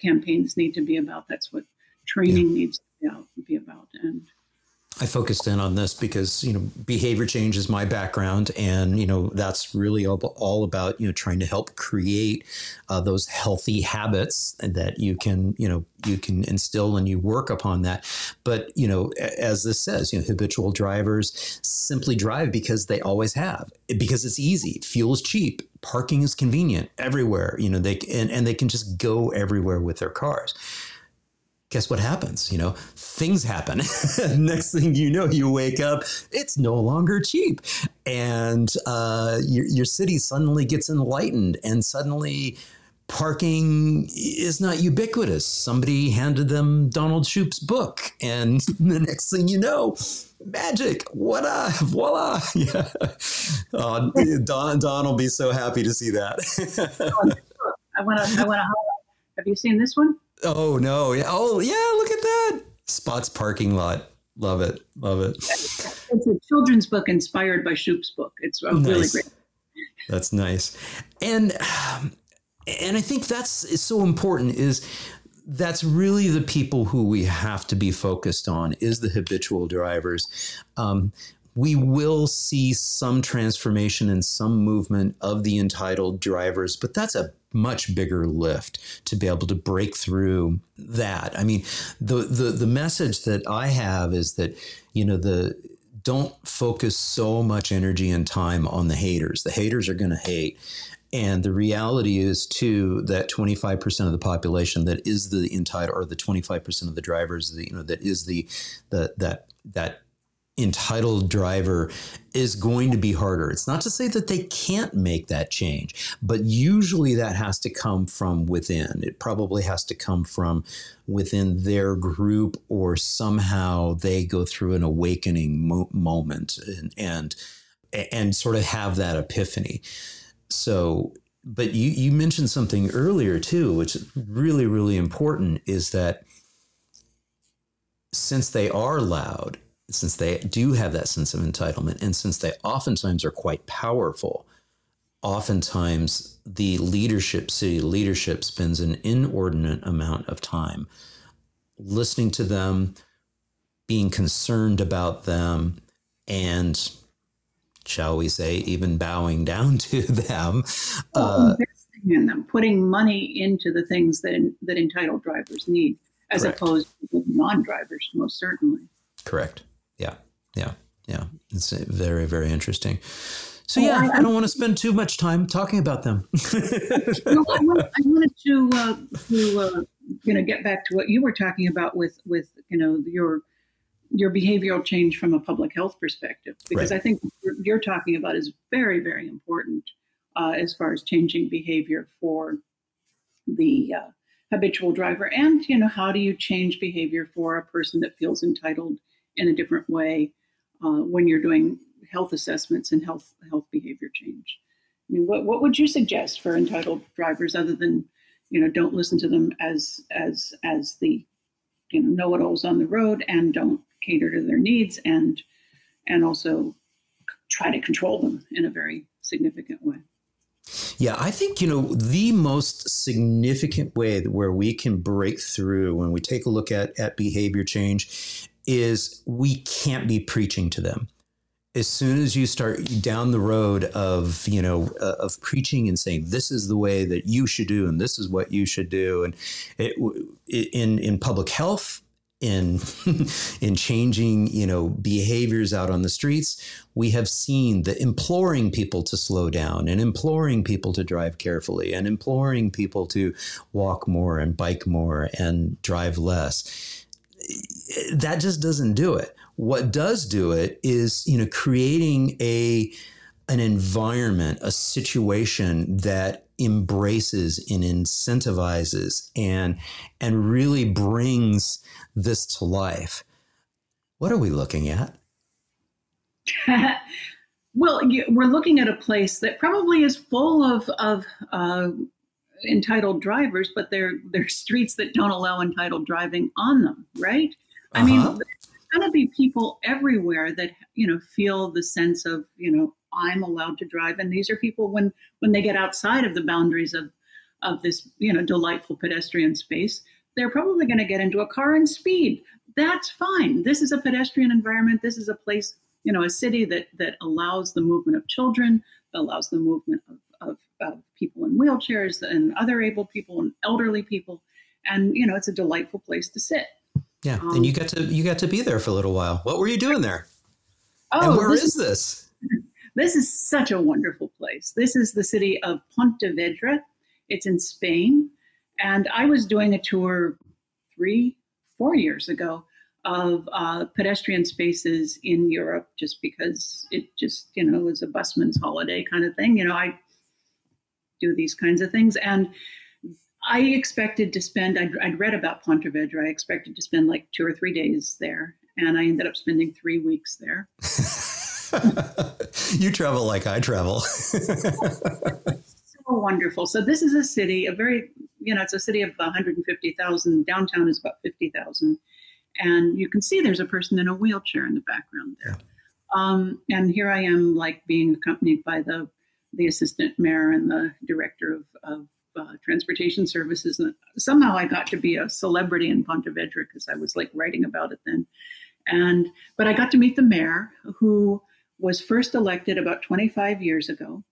campaigns need to be about. That's what training yeah. needs to be, out, be about. And I focused in on this because you know behavior change is my background, and you know that's really all, about you know trying to help create uh, those healthy habits that you can you know you can instill and you work upon that. But you know, as this says, you know, habitual drivers simply drive because they always have, because it's easy, fuel is cheap, parking is convenient everywhere. You know, they and and they can just go everywhere with their cars guess what happens? You know, things happen. [laughs] Next thing you know, you wake up, it's no longer cheap. And uh, your, your city suddenly gets enlightened, and suddenly parking is not ubiquitous. Somebody handed them Donald Shoup's book, and [laughs] the next thing you know, magic. What a voila! [laughs] Yeah, uh, Don Don will be so happy to see that. I want to. I want to. Have you seen this one? Oh no! Yeah. Oh yeah! Look at that. Spots parking lot. Love it. Love it. It's a children's book inspired by Shoup's book. It's nice. really great. That's nice. And and I think that's is so important is that's really the people who we have to be focused on is the habitual drivers. Um, we will see some transformation and some movement of the entitled drivers, but that's a much bigger lift to be able to break through that. I mean, the the the message that I have is that you know the don't focus so much energy and time on the haters. The haters are going to hate. And the reality is, too, that 25% of the population that is the entitled, or the 25% of the drivers, the, you know, that is the, the that that entitled driver is going to be harder. It's not to say that they can't make that change, but usually that has to come from within. It probably has to come from within their group or somehow they go through an awakening mo- moment and, and and sort of have that epiphany. So but you you mentioned something earlier too which is really really important is that since they are loud since they do have that sense of entitlement, and since they oftentimes are quite powerful, oftentimes the leadership, city leadership, spends an inordinate amount of time listening to them, being concerned about them, and shall we say, even bowing [laughs] down to them. Well, uh, investing in them, putting money into the things that that entitled drivers need, as correct. opposed to non-drivers, most certainly. Correct. Yeah, yeah, yeah. It's very, very interesting. So yeah, I, don't want to spend too much time talking about them. [laughs] no, I, wanted, I, wanted to uh, to uh, you know get back to what you were talking about with with you know your your behavioral change from a public health perspective, because right. I think what you're talking about is very very important uh, as far as changing behavior for the uh, habitual driver, and you know how do you change behavior for a person that feels entitled in a different way uh, when you're doing health assessments and health health behavior change. I mean, what what would you suggest for entitled drivers other than you know don't listen to them as as as the you know know-it-alls on the road and don't cater to their needs and and also try to control them in a very significant way. Yeah, I think, you know, the most significant way where we can break through when we take a look at, at behavior change is we can't be preaching to them. As soon as you start down the road of you know uh, of preaching and saying this is the way that you should do and this is what you should do and it, in in public health in [laughs] in changing you know behaviors out on the streets we have seen the imploring people to slow down and imploring people to drive carefully and imploring people to walk more and bike more and drive less that just doesn't do it what does do it is, you know, creating a an environment, a situation that embraces and incentivizes and and really brings this to life. What are we looking at? [laughs] well, we're looking at a place that probably is full of of uh, entitled drivers, but they're they're streets that don't allow entitled driving on them, right? Uh-huh. I mean, uh-huh going to be people everywhere that you know feel the sense of you know I'm allowed to drive, and these are people when when they get outside of the boundaries of of this you know delightful pedestrian space, they're probably going to get into a car and speed. That's fine. This is a pedestrian environment. This is a place you know a city that that allows the movement of children, that allows the movement of, of, people in wheelchairs and other able people and elderly people, and you know it's a delightful place to sit. Yeah, um, and you got to you got to be there for a little while. What were you doing there? Oh, and where this is this? [laughs] This is such a wonderful place. This is the city of Pontevedra. It's in Spain, and I was doing a tour three, four years ago of uh, pedestrian spaces in Europe, just because it just you know was a busman's holiday kind of thing. You know, I do these kinds of things, and I expected to spend, I'd, I'd, read about Pontevedra. I expected to spend like two or three days there. And I ended up spending three weeks there. [laughs] you travel like I travel. [laughs] so wonderful. So, this is a city, a very, you know, it's a city of 150,000. Downtown is about 50,000. And you can see there's a person in a wheelchair in the background there. Um, and here I am, like being accompanied by the the assistant mayor and the director of, of uh, transportation services. And somehow I got to be a celebrity in Pontevedra because I was like writing about it then. And but I got to meet the mayor who was first elected about 25 years ago,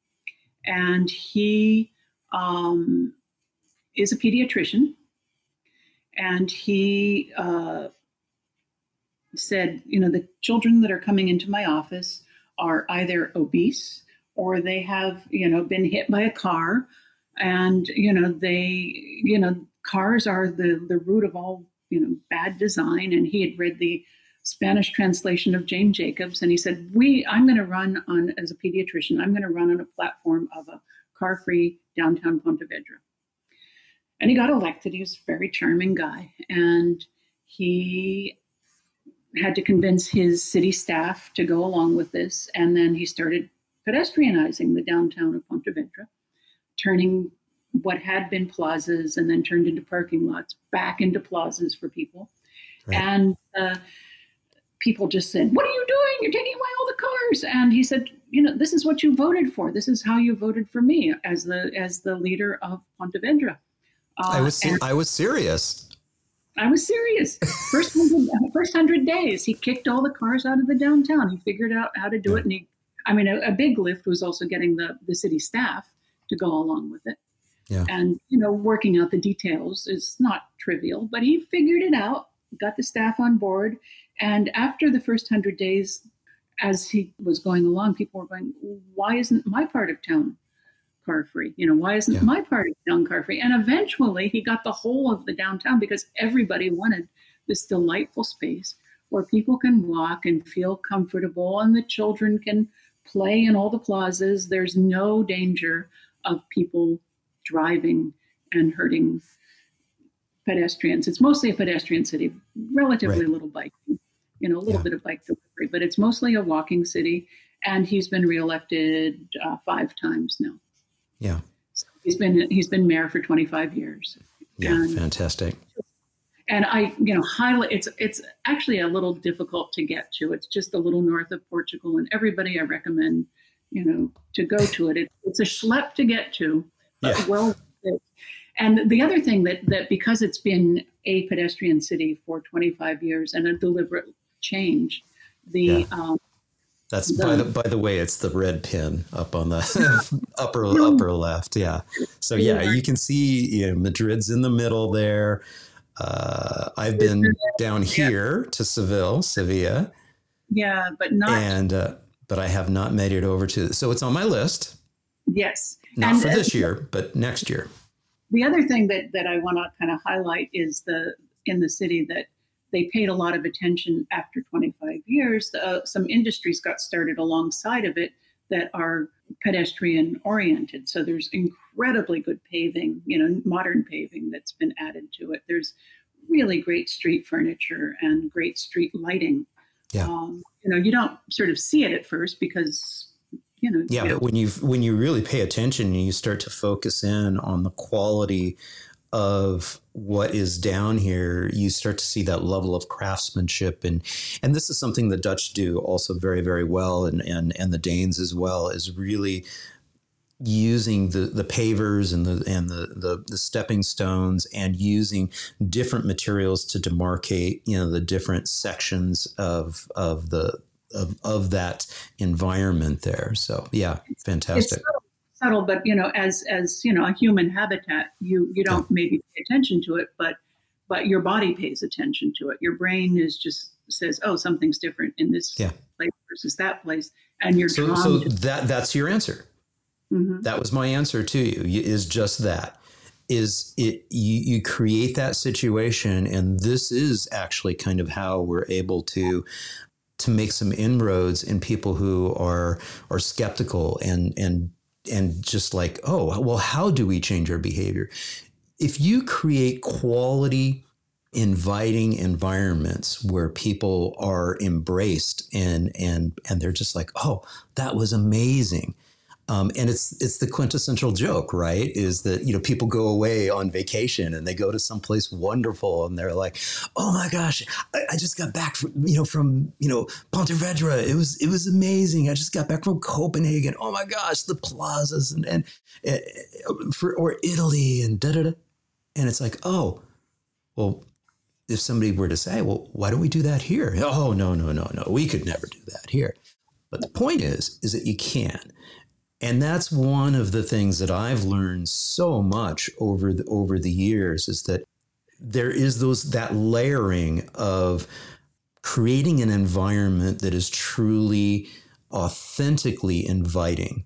and he um, is a pediatrician, and he uh, said, you know, the children that are coming into my office are either obese or they have, you know, been hit by a car. And you know they you know cars are the the root of all you know bad design. And he had read the spanish translation of jane jacobs and he said we i'm going to run on as a pediatrician i'm going to run on a platform of a car free downtown pontevedra and he got elected. He was a very charming guy. And he had to convince his city staff to go along with this. And then he started pedestrianizing the downtown of pontevedra turning what had been plazas and then turned into parking lots back into plazas for people. Right. And uh, people just said, What are you doing? You're taking away all the cars. And he said, You know, this is what you voted for. This is how you voted for me as the as the leader of Pontevedra. Uh, I was I was serious. I was serious. [laughs] First hundred, first hundred days, he kicked all the cars out of the downtown. He figured out how to do it, and he, I mean, a, a, big lift was also getting the the city staff to go along with it. Yeah. And, you know, working out the details is not trivial, but he figured it out, got the staff on board. And after the first 100 days, as he was going along, people were going, "Why isn't my part of town car free? You know, why isn't yeah. my part of town car free?" And eventually, he got the whole of the downtown because everybody wanted this delightful space where people can walk and feel comfortable, and the children can play in all the plazas. There's no danger of people driving and hurting pedestrians. It's mostly a pedestrian city, relatively right. little biking, you know, a little yeah. bit of bike delivery, but it's mostly a walking city. And he's been reelected uh, five times now. Yeah, so he's been he's been mayor for 25 years. Yeah, and, fantastic. And I, you know, highlight it's it's actually a little difficult to get to. It's just a little north of Portugal, and everybody I recommend, you know, to go to it. it it's a schlep to get to, but yeah. well and the other thing that that because it's been a pedestrian city for 25 years and a deliberate change, the yeah. um, that's the, by the by the way, it's the red pin up on the [laughs] upper [laughs] upper left. Yeah. So yeah, you can see you know, Madrid's in the middle there. Uh, I've been down here to Seville, Sevilla. Yeah, but not and uh, but I have not made it over to. So it's on my list. Yes, not and, for this year, but next year. The other thing that, that I want to kind of highlight is the in the city that they paid a lot of attention after 25 years. Uh, some industries got started alongside of it that are pedestrian oriented. So there's incredibly good paving, you know, modern paving that's been added to it. There's really great street furniture and great street lighting. Yeah. Um, you know, you don't sort of see it at first because you know yeah but when you when you really pay attention and you start to focus in on the quality of what is down here you start to see that level of craftsmanship and and this is something the dutch do also very very well and and and the danes as well is really using the the pavers and the and the, the the stepping stones and using different materials to demarcate you know the different sections of of the of, of that environment there. So yeah, fantastic. Subtle, but you know, as as you know, a human habitat, you you don't maybe pay attention to it, but but your body pays attention to it. Your brain is just says, oh, something's different in this yeah. place versus that place, and you're so so that that's your answer. Mm-hmm. That was my answer to you. Is just that is it you, you create that situation and this is actually kind of how we're able to to make some inroads in people who are are skeptical and and and just like oh well how do we change our behavior? If you create quality inviting environments where people are embraced and and and they're just like oh that was amazing um, and it's it's the quintessential joke, right? Is that you know people go away on vacation and they go to someplace wonderful and they're like, "Oh my gosh, I, I just got back from you know from you know Pontevedra. It was it was amazing. I just got back from Copenhagen. Oh my gosh, the plazas and and, and for or Italy and da da da." And it's like, oh, well, if somebody were to say, well, why don't we do that here? Oh no no no no, we could never do that here. But the point is, is that you can. And that's one of the things that I've learned so much over the, over the years is that there is those that layering of creating an environment that is truly authentically inviting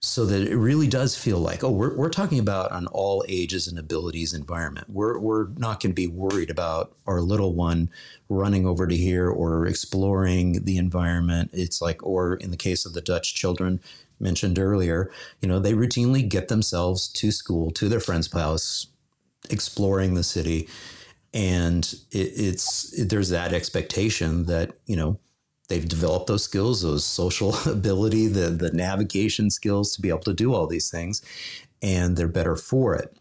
so that it really does feel like oh we're, we're talking about an all ages and abilities environment. We're, we're not going to be worried about our little one running over to here or exploring the environment. It's like or in the case of the dutch children mentioned earlier, you know, they routinely get themselves to school, to their friend's house, exploring the city. And it, it's it, there's that expectation that, you know, they've developed those skills, those social [laughs] ability, the the navigation skills to be able to do all these things, and they're better for it.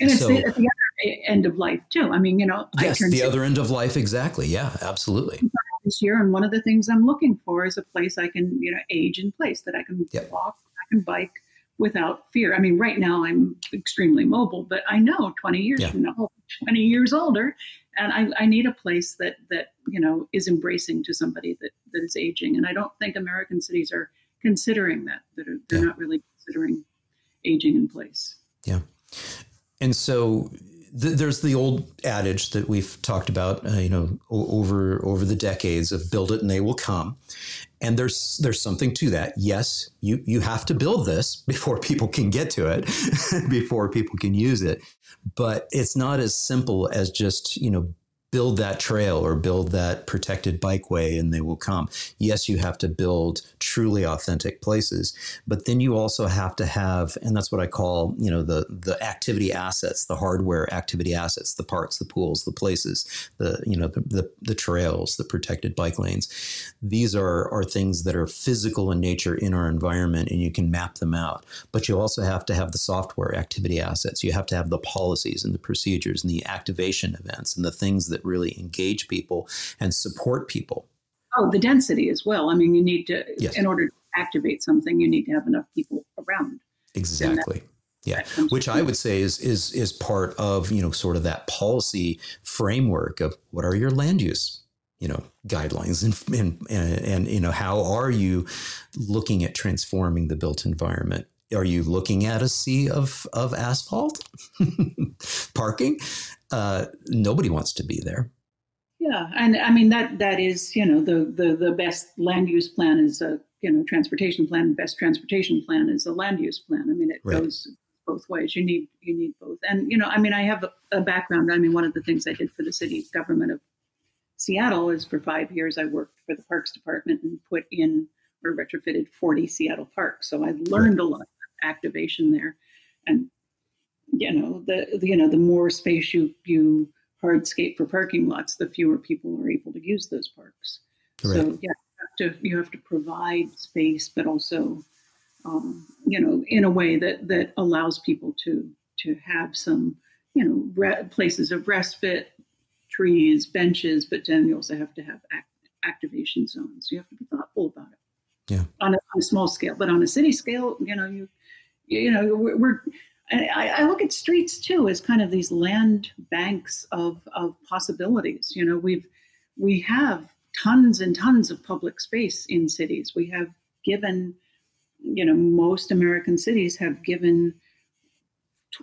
And it's so, the, at the other end of life too. I mean, you know, yes, the other end of life, exactly. Yeah, absolutely this year, and one of the things I'm looking for is a place I can, you know, age in place that I can yep. walk, I can bike without fear. I mean, right now I'm extremely mobile, but I know 20 years yeah. from now, 20 years older, and I, I, need a place that that you know is embracing to somebody that that is aging. And I don't think American cities are considering that. That are, they're yeah. not really considering aging in place. Yeah, and so th- there's the old adage that we've talked about, uh, you know, o- over over the decades of "build it and they will come," and there's there's something to that. Yes, you you have to build this [laughs] before people can get to it, [laughs] before people can use it, but it's not as simple as just you know build that trail or build that protected bikeway and they will come. Yes, you have to build truly authentic places, but then you also have to have, and that's what I call, you know, the the activity assets, the hardware activity assets, the parks, the pools, the places, the you know the the, the trails, the protected bike lanes. These are are things that are physical in nature in our environment, and you can map them out. But you also have to have the software activity assets. You have to have the policies and the procedures and the activation events and the things that really engage people and support people. Oh, the density as well. I mean, you need to, yes. in order to activate something, you need to have enough people around. Exactly. Yeah, which I would say is is is part of you know sort of that policy framework of what are your land use you know guidelines and and and, and you know how are you looking at transforming the built environment are you looking at a sea of of asphalt [laughs] parking uh, nobody wants to be there. Yeah, and I mean that that is you know the the the best land use plan is a you know transportation plan. Best transportation plan is a land use plan. I mean it right. goes both ways. You need you need both. And you know I mean I have a, background. I mean one of the things I did for the city government of Seattle is for five years I worked for the Parks Department and put in or retrofitted 40 Seattle parks. So I learned a lot activation there. And you know the, the you know the more space you you hardscape for parking lots, the fewer people are able to use those parks. Correct. So yeah, you have to you have to provide space, but also um, you know in a way that that allows people to to have some you know re- places of respite, trees, benches, but then you also have to have act- activation zones. You have to be thoughtful about it. Yeah, on a, on a small scale, but on a city scale, you know you you know we're, we're I, I, look at streets too as kind of these land banks of, of possibilities. You know, we've we have tons and tons of public space in cities. We have given, you know, most American cities have given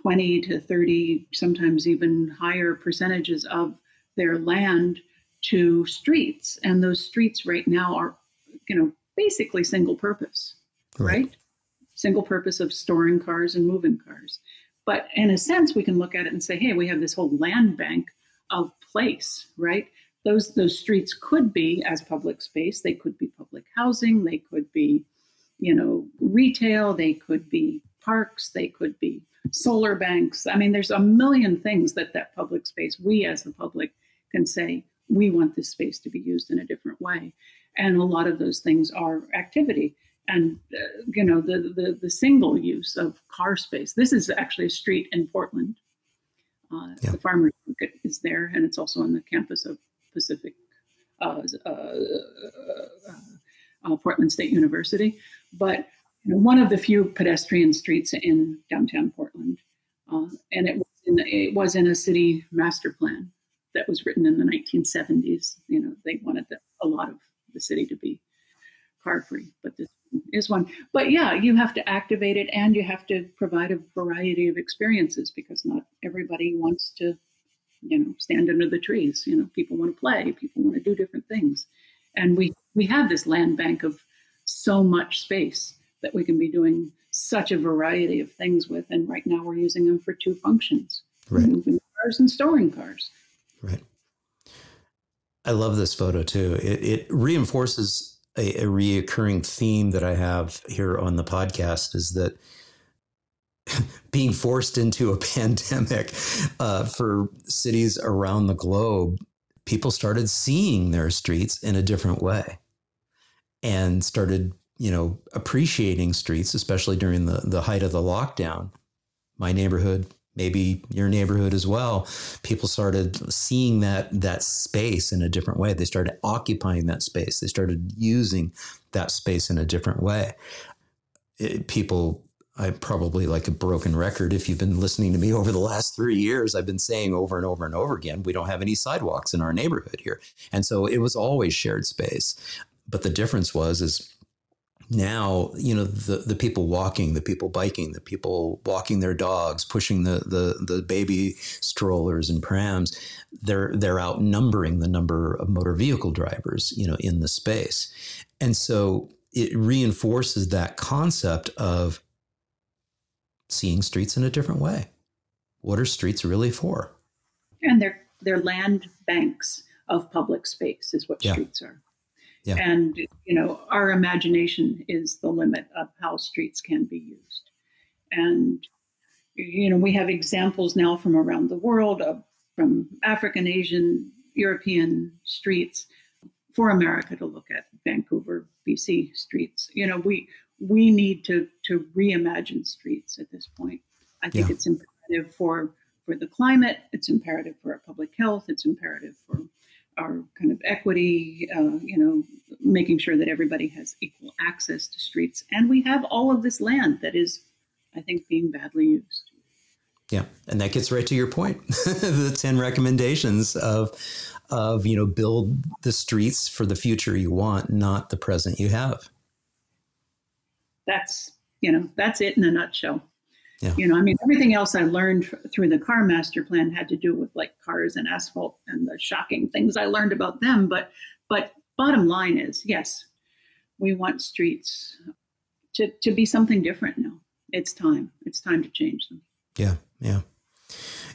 20 to 30, sometimes even higher percentages of their land to streets. And those streets right now are, you know, basically single purpose, right? right? Single purpose of storing cars and moving cars. But in a sense, we can look at it and say, hey, we have this whole land bank of place, right? Those those streets could be as public space. They could be public housing. They could be, you know, retail. They could be parks. They could be solar banks. I mean, there's a million things that that public space, we as the public, can say we want this space to be used in a different way. And a lot of those things are activity and uh, you know the, the, the single use of car space. This is actually a street in Portland. Uh, yeah. The farmers market is there, and it's also on the campus of Pacific uh, uh, uh, uh Portland State University. But you know, one of the few pedestrian streets in downtown Portland, and it was, in, it was in a city master plan that was written in the 1970s. You know, they wanted the, a lot of the city to be car free, but this is one. But yeah, you have to activate it and you have to provide a variety of experiences because not everybody wants to, you know, stand under the trees. You know, people want to play, people want to do different things. And we we have this land bank of so much space that we can be doing such a variety of things with. And right now we're using them for two functions. Right. Moving cars and storing cars. Right. I love this photo too. It, it reinforces a, a reoccurring theme that I have here on the podcast is that [laughs] being forced into a [laughs] pandemic uh, for cities around the globe, people started seeing their streets in a different way and started, you know, appreciating streets, especially during the, the height of the lockdown. My neighborhood, maybe your neighborhood as well people started seeing that that space in a different way. They started occupying that space. They started using that space in a different way. It, people i probably like a broken record. If you've been listening to me over the last three years i've been saying over and over and over again we don't have any sidewalks in our neighborhood here. And so it was always shared space. But the difference was is now you know the the people walking the people biking the people walking their dogs pushing the the the baby strollers and prams they're they're outnumbering the number of motor vehicle drivers you know in the space. And so it reinforces that concept of seeing streets in a different way. What are streets really for? And they're they're land banks of public space is what yeah. streets are yeah. And, you know, our imagination is the limit of how streets can be used. And, you know, we have examples now from around the world of from African, Asian, European streets for America to look at Vancouver, BC streets. You know, we we need to to reimagine streets at this point. I think yeah. it's imperative for for the climate. It's imperative for our public health. It's imperative for our kind of equity, uh, you know, making sure that everybody has equal access to streets. And we have all of this land that is, I think, being badly used. Yeah, and that gets right to your point. [laughs] the 10 recommendations of of, you know, build the streets for the future you want, not the present you have. That's, you know, that's it in a nutshell. Yeah. You know, I mean, everything else I learned through the car master plan had to do with like cars and asphalt and the shocking things I learned about them. But, but bottom line is, yes, we want streets to to be something different now. It's time. It's time to change them. Yeah, yeah.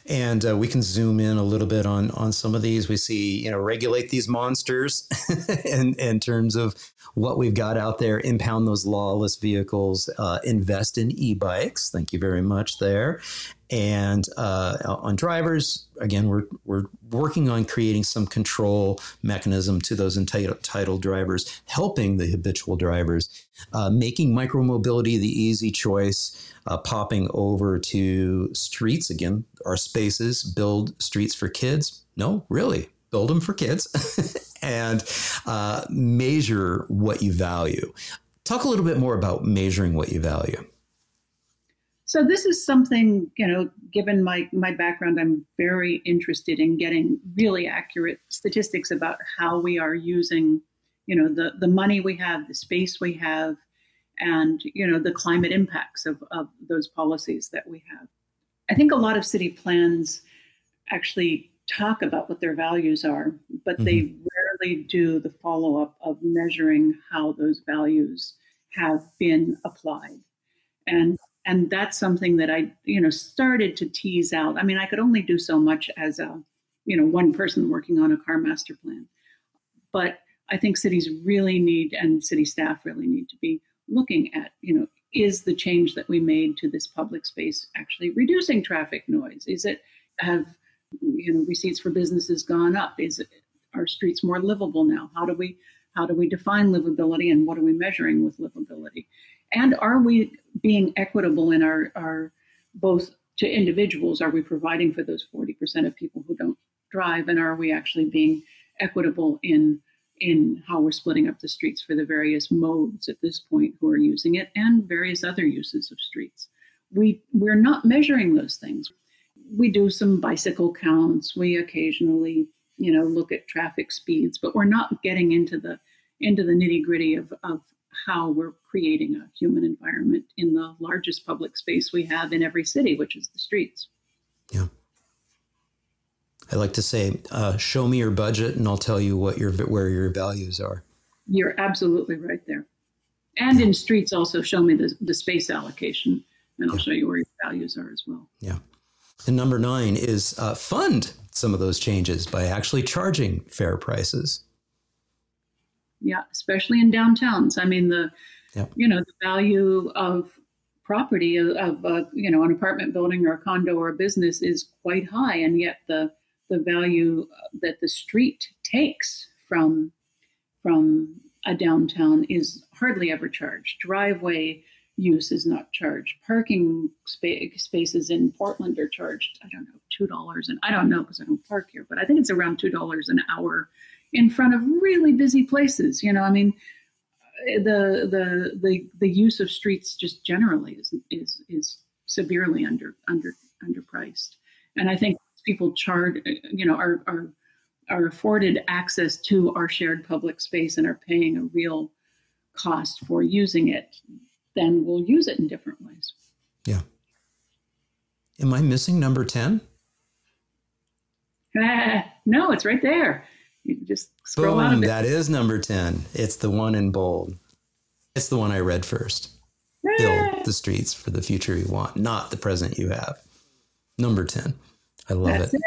And uh, we can zoom in a little bit on on some of these. We see, you know, regulate these monsters [laughs] in, in terms of what we've got out there, impound those lawless vehicles, uh, invest in e-bikes. Thank you very much there. And uh, on drivers, again, we're we're working on creating some control mechanism to those entitled drivers, helping the habitual drivers, uh, making micromobility the easy choice uh, popping over to streets again, our spaces, build streets for kids. No, really, build them for kids [laughs] and uh, measure what you value. Talk a little bit more about measuring what you value. So this is something, you know, given my my background, I'm very interested in getting really accurate statistics about how we are using, you know, the the money we have, the space we have, and you know the climate impacts of, of those policies that we have. I think a lot of city plans actually talk about what their values are, but mm-hmm. they rarely do the follow up of measuring how those values have been applied. And and that's something that I, you know, started to tease out. I mean, I could only do so much as a, you know, one person working on a car master plan. But I think cities really need and city staff really need to be looking at, you know, is the change that we made to this public space actually reducing traffic noise? Is it have you know receipts for businesses gone up? Is it are streets more livable now? How do we how do we define livability and what are we measuring with livability? And are we being equitable in our our both to individuals? Are we providing for those 40% of people who don't drive? And are we actually being equitable in in how we're splitting up the streets for the various modes at this point who are using it and various other uses of streets. We we're not measuring those things. We do some bicycle counts. We occasionally, you know, look at traffic speeds, but we're not getting into the into the nitty gritty of, of how we're creating a human environment in the largest public space we have in every city, which is the streets. Yeah. I like to say, uh, "Show me your budget, and I'll tell you what your where your values are." You're absolutely right there. And in streets, also show me the, the space allocation, and I'll yeah. show you where your values are as well. Yeah. And number nine is uh, fund some of those changes by actually charging fair prices. Yeah, especially in downtowns. I mean, the yeah. you know the value of property of, of uh, you know an apartment building or a condo or a business is quite high, and yet the the value that the street takes from from a downtown is hardly ever charged. Driveway use is not charged. Parking spa- spaces in Portland are charged. I don't know two dollars, and I don't know because I don't park here, but I think it's around two dollars an hour in front of really busy places. You know, I mean, the the the the use of streets just generally is is is severely under under underpriced, and I think people charge, you know, are, are, are afforded access to our shared public space and are paying a real cost for using it, then we'll use it in different ways. Yeah. Am I missing number 10? [laughs] no, it's right there. You just scroll Boom, out of it. That is number 10. It's the one in bold. It's the one I read first. Build eh. the streets for the future you want, not the present you have. Number 10. I love it. it.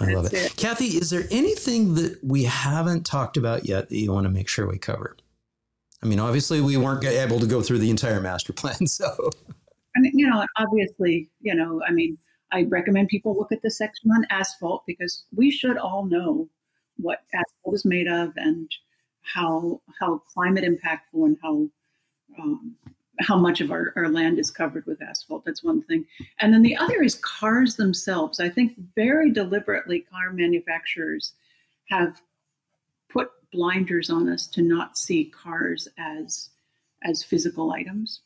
I love it. It. Cathy, is there anything that we haven't talked about yet that you want to make sure we cover? I mean, obviously, we weren't able to go through the entire master plan. [laughs] So, And you know, obviously, you know, I mean, I recommend people look at the section on asphalt because we should all know what asphalt is made of and how how climate impactful and how um, how much of our, our land is covered with asphalt. That's one thing. And then the other is cars themselves. I think very deliberately car manufacturers have put blinders on us to not see cars as as physical items.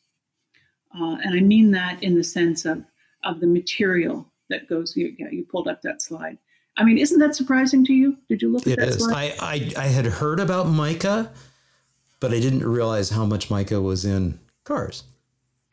Uh, and I mean that in the sense of of the material that goes. You, yeah, you pulled up that slide. I mean, isn't that surprising to you? Did you look at it that is. slide? I, I, I had heard about mica, but I didn't realize how much mica was in cars.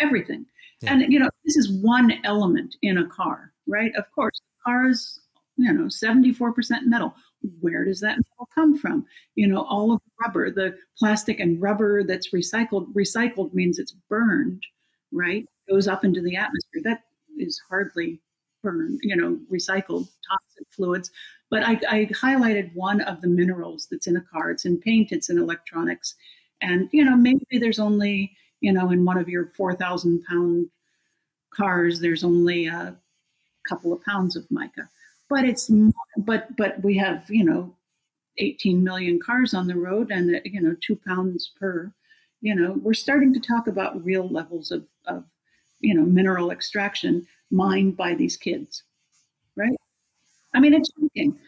Everything. Yeah. And you know, this is one element in a car, right? Of course, cars, you know, 74% metal. Where does that metal come from? You know, all of the rubber, the plastic and rubber that's recycled. Recycled means it's burned, right? Goes up into the atmosphere. That is hardly burned, you know, recycled toxic fluids. But I, I highlighted one of the minerals that's in a car. It's in paint, it's in electronics. And, you know, maybe there's only, you know, in one of your 4,000 pound cars, there's only a couple of pounds of mica. But it's, but, but we have, you know, 18 million cars on the road and, you know, two pounds per, you know, we're starting to talk about real levels of, of you know, mineral extraction mined by these kids, right? I mean, it's shocking.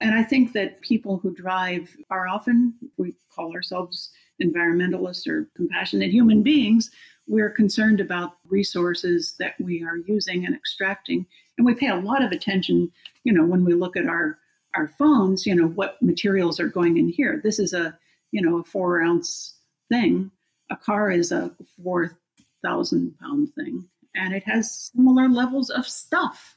And I think that people who drive are often, we call ourselves environmentalists or compassionate human beings, we're concerned about resources that we are using and extracting. And we pay a lot of attention, you know, when we look at our, our phones, you know, what materials are going in here. This is a, you know, a four ounce thing. A car is a 4,000 pound thing. And it has similar levels of stuff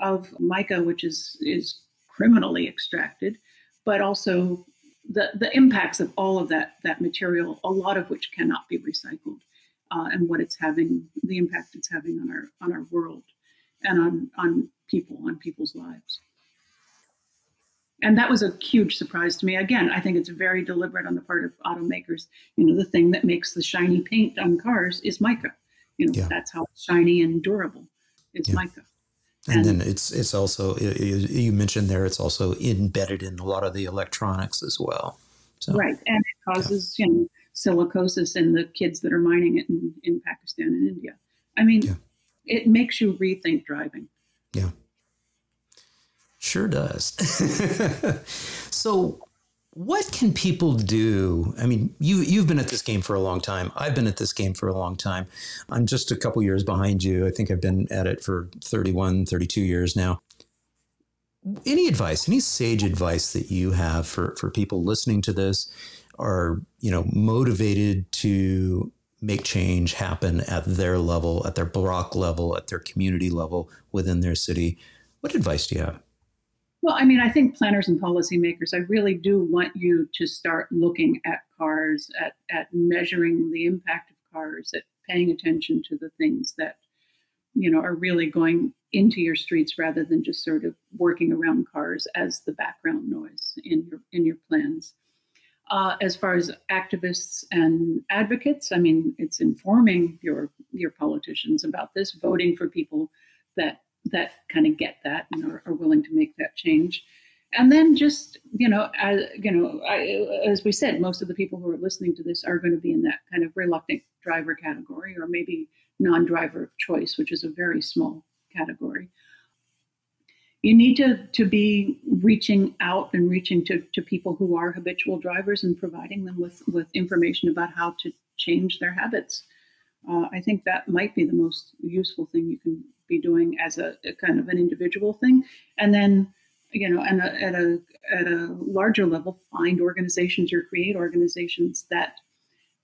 of mica, which is, is criminally extracted, but also the, the impacts of all of that, that material, a lot of which cannot be recycled, uh, and what it's having, the impact it's having on our on our world and on, on people, on people's lives. And that was a huge surprise to me. Again, I think it's very deliberate on the part of automakers. You know, the thing that makes the shiny paint on cars is mica. You know, Yeah. that's how it's shiny and durable. It's Yeah. mica. And, And- then it's it's also you- mentioned there it's also embedded in a lot of the electronics as well. So Right. And it causes, you know, silicosis in the kids that are mining it in, in Pakistan and India. I mean, Yeah. it makes you rethink driving. Yeah, sure does. [laughs] so, what can people do? I mean, you you've been at this game for a long time. I've been at this game for a long time. I'm just a couple years behind you. I think I've been at it for 31, 32 years now. Any advice, any sage advice that you have for for people listening to this are, you know, motivated to make change happen at their level, at their block level, at their community level within their city? What advice do you have? Well, I mean, I think planners and policymakers, I really do want you to start looking at cars, at, at measuring the impact of cars, at paying attention to the things that, you know, are really going into your streets rather than just sort of working around cars as the background noise in your in your plans. Uh, as far as activists and advocates, I mean, it's informing your your politicians about this, voting for people that that kind of get that and are, are willing to make that change. And then just you know, as, you know, I, as we said, most of the people who are listening to this are going to be in that kind of reluctant driver category, or maybe non-driver of choice, which is a very small category. You need to to be reaching out and reaching to, to people who are habitual drivers and providing them with with information about how to change their habits. Uh, I think that might be the most useful thing you can be doing as a, a kind of an individual thing, and then you know, and at a at a larger level, find organizations or create organizations that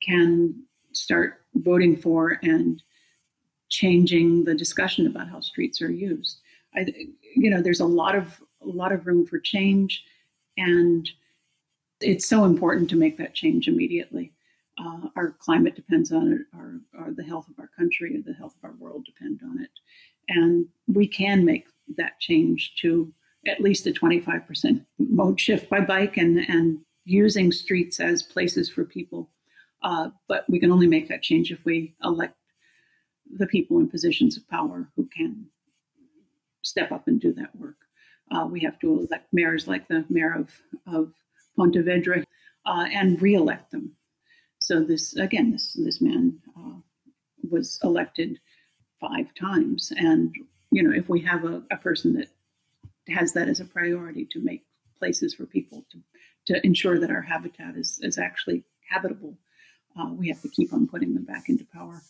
can start voting for and changing the discussion about how streets are used. I, you know, there's a lot of a lot of room for change, and it's so important to make that change immediately. Uh, our climate depends on it. Our, our, the health of our country, the health of our world depend on it, and we can make that change to at least a 25% mode shift by bike and and using streets as places for people. Uh, but we can only make that change if we elect the people in positions of power who can step up and do that work. Uh, we have to elect mayors like the mayor of, of Pontevedra uh, and re-elect them. So this again, this this man uh, was elected five times, and you know if we have a, a person that has that as a priority to make places for people to to ensure that our habitat is is actually habitable, uh, we have to keep on putting them back into power.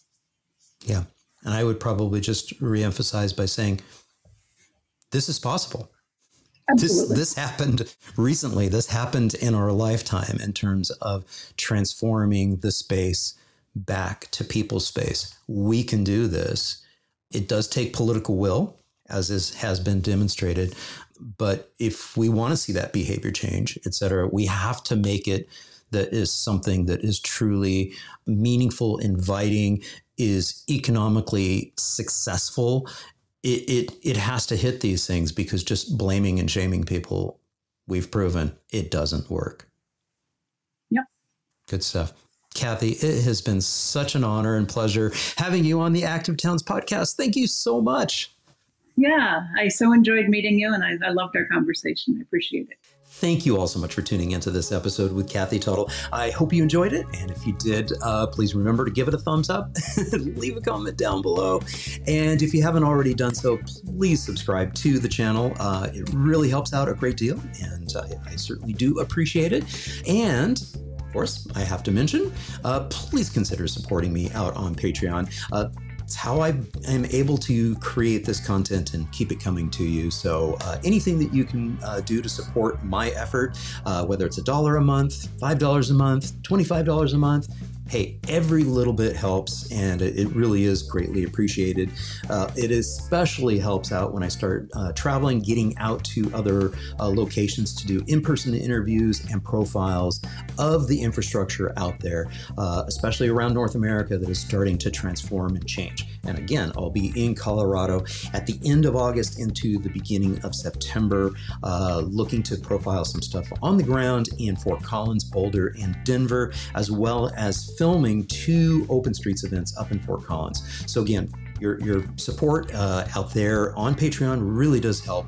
Yeah, and I would probably just reemphasize by saying this is possible. This, this happened recently. This happened in our lifetime in terms of transforming the space back to people's space. We can do this. It does take political will, as is, has been demonstrated. But if we want to see that behavior change, et cetera, we have to make it that is something that is truly meaningful, inviting, is economically successful, it, it it has to hit these things because just blaming and shaming people, we've proven it doesn't work. Yep. Good stuff. Cathy, it has been such an honor and pleasure having you on the Active Towns podcast. Thank you so much. Yeah, I so enjoyed meeting you and I, I loved our conversation. I appreciate it. Thank you all so much for tuning into this episode with Cathy Tuttle. I hope you enjoyed it. And if you did, uh, please remember to give it a thumbs up, [laughs] leave a comment down below. And if you haven't already done so, please subscribe to the channel. Uh, it really helps out a great deal. And uh, I certainly do appreciate it. And course, I have to mention, uh, please consider supporting me out on Patreon. Uh, it's how I am able to create this content and keep it coming to you. So, uh, anything that you can uh, do to support my effort, uh, whether it's a dollar a month, $5 a month, $25 a month, hey, every little bit helps and it really is greatly appreciated. Uh, it especially helps out when I start uh, traveling, getting out to other uh, locations to do in person interviews and profiles of the infrastructure out there, uh, especially around North America that is starting to transform and change. And again, I'll be in Colorado at the end of August into the beginning of September, uh, looking to profile some stuff on the ground in Fort Collins, Boulder, and Denver, as well as filming two Open Streets events up in Fort Collins. So again, your your support uh, out there on Patreon really does help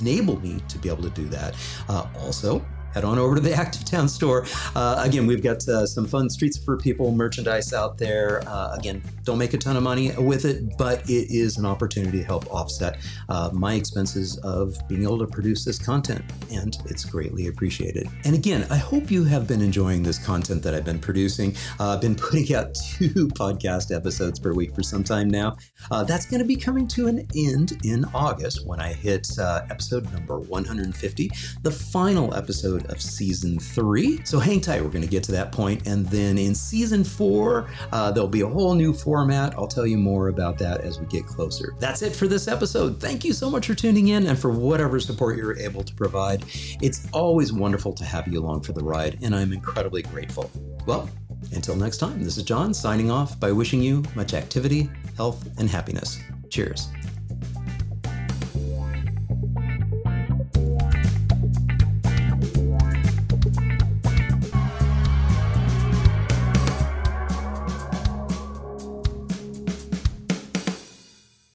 enable me to be able to do that. Uh, also, head on over to the [laughs] Active Town store. Uh, again, we've got uh, some fun Streets for People merchandise out there. Uh, again, don't make a ton of money with it, but it is an opportunity to help offset uh, my expenses of being able to produce this content, and it's greatly appreciated. And again, I hope you have been enjoying this content that I've been producing. Uh, I've been [laughs] putting out two podcast episodes per week for some time now. Uh, that's going to be coming to an end in August when I hit episode number 150, the final episode episode of season three. So hang tight, we're going to get to that point. And then in season four, uh, there'll be a whole new format. I'll tell you more about that as we get closer. That's it for this episode. Thank you so much for tuning in and for whatever support you're able to provide. It's always wonderful to have you along for the ride, and I'm incredibly grateful. Well, until next time, this is John signing off by wishing you much activity, health, and happiness. Cheers.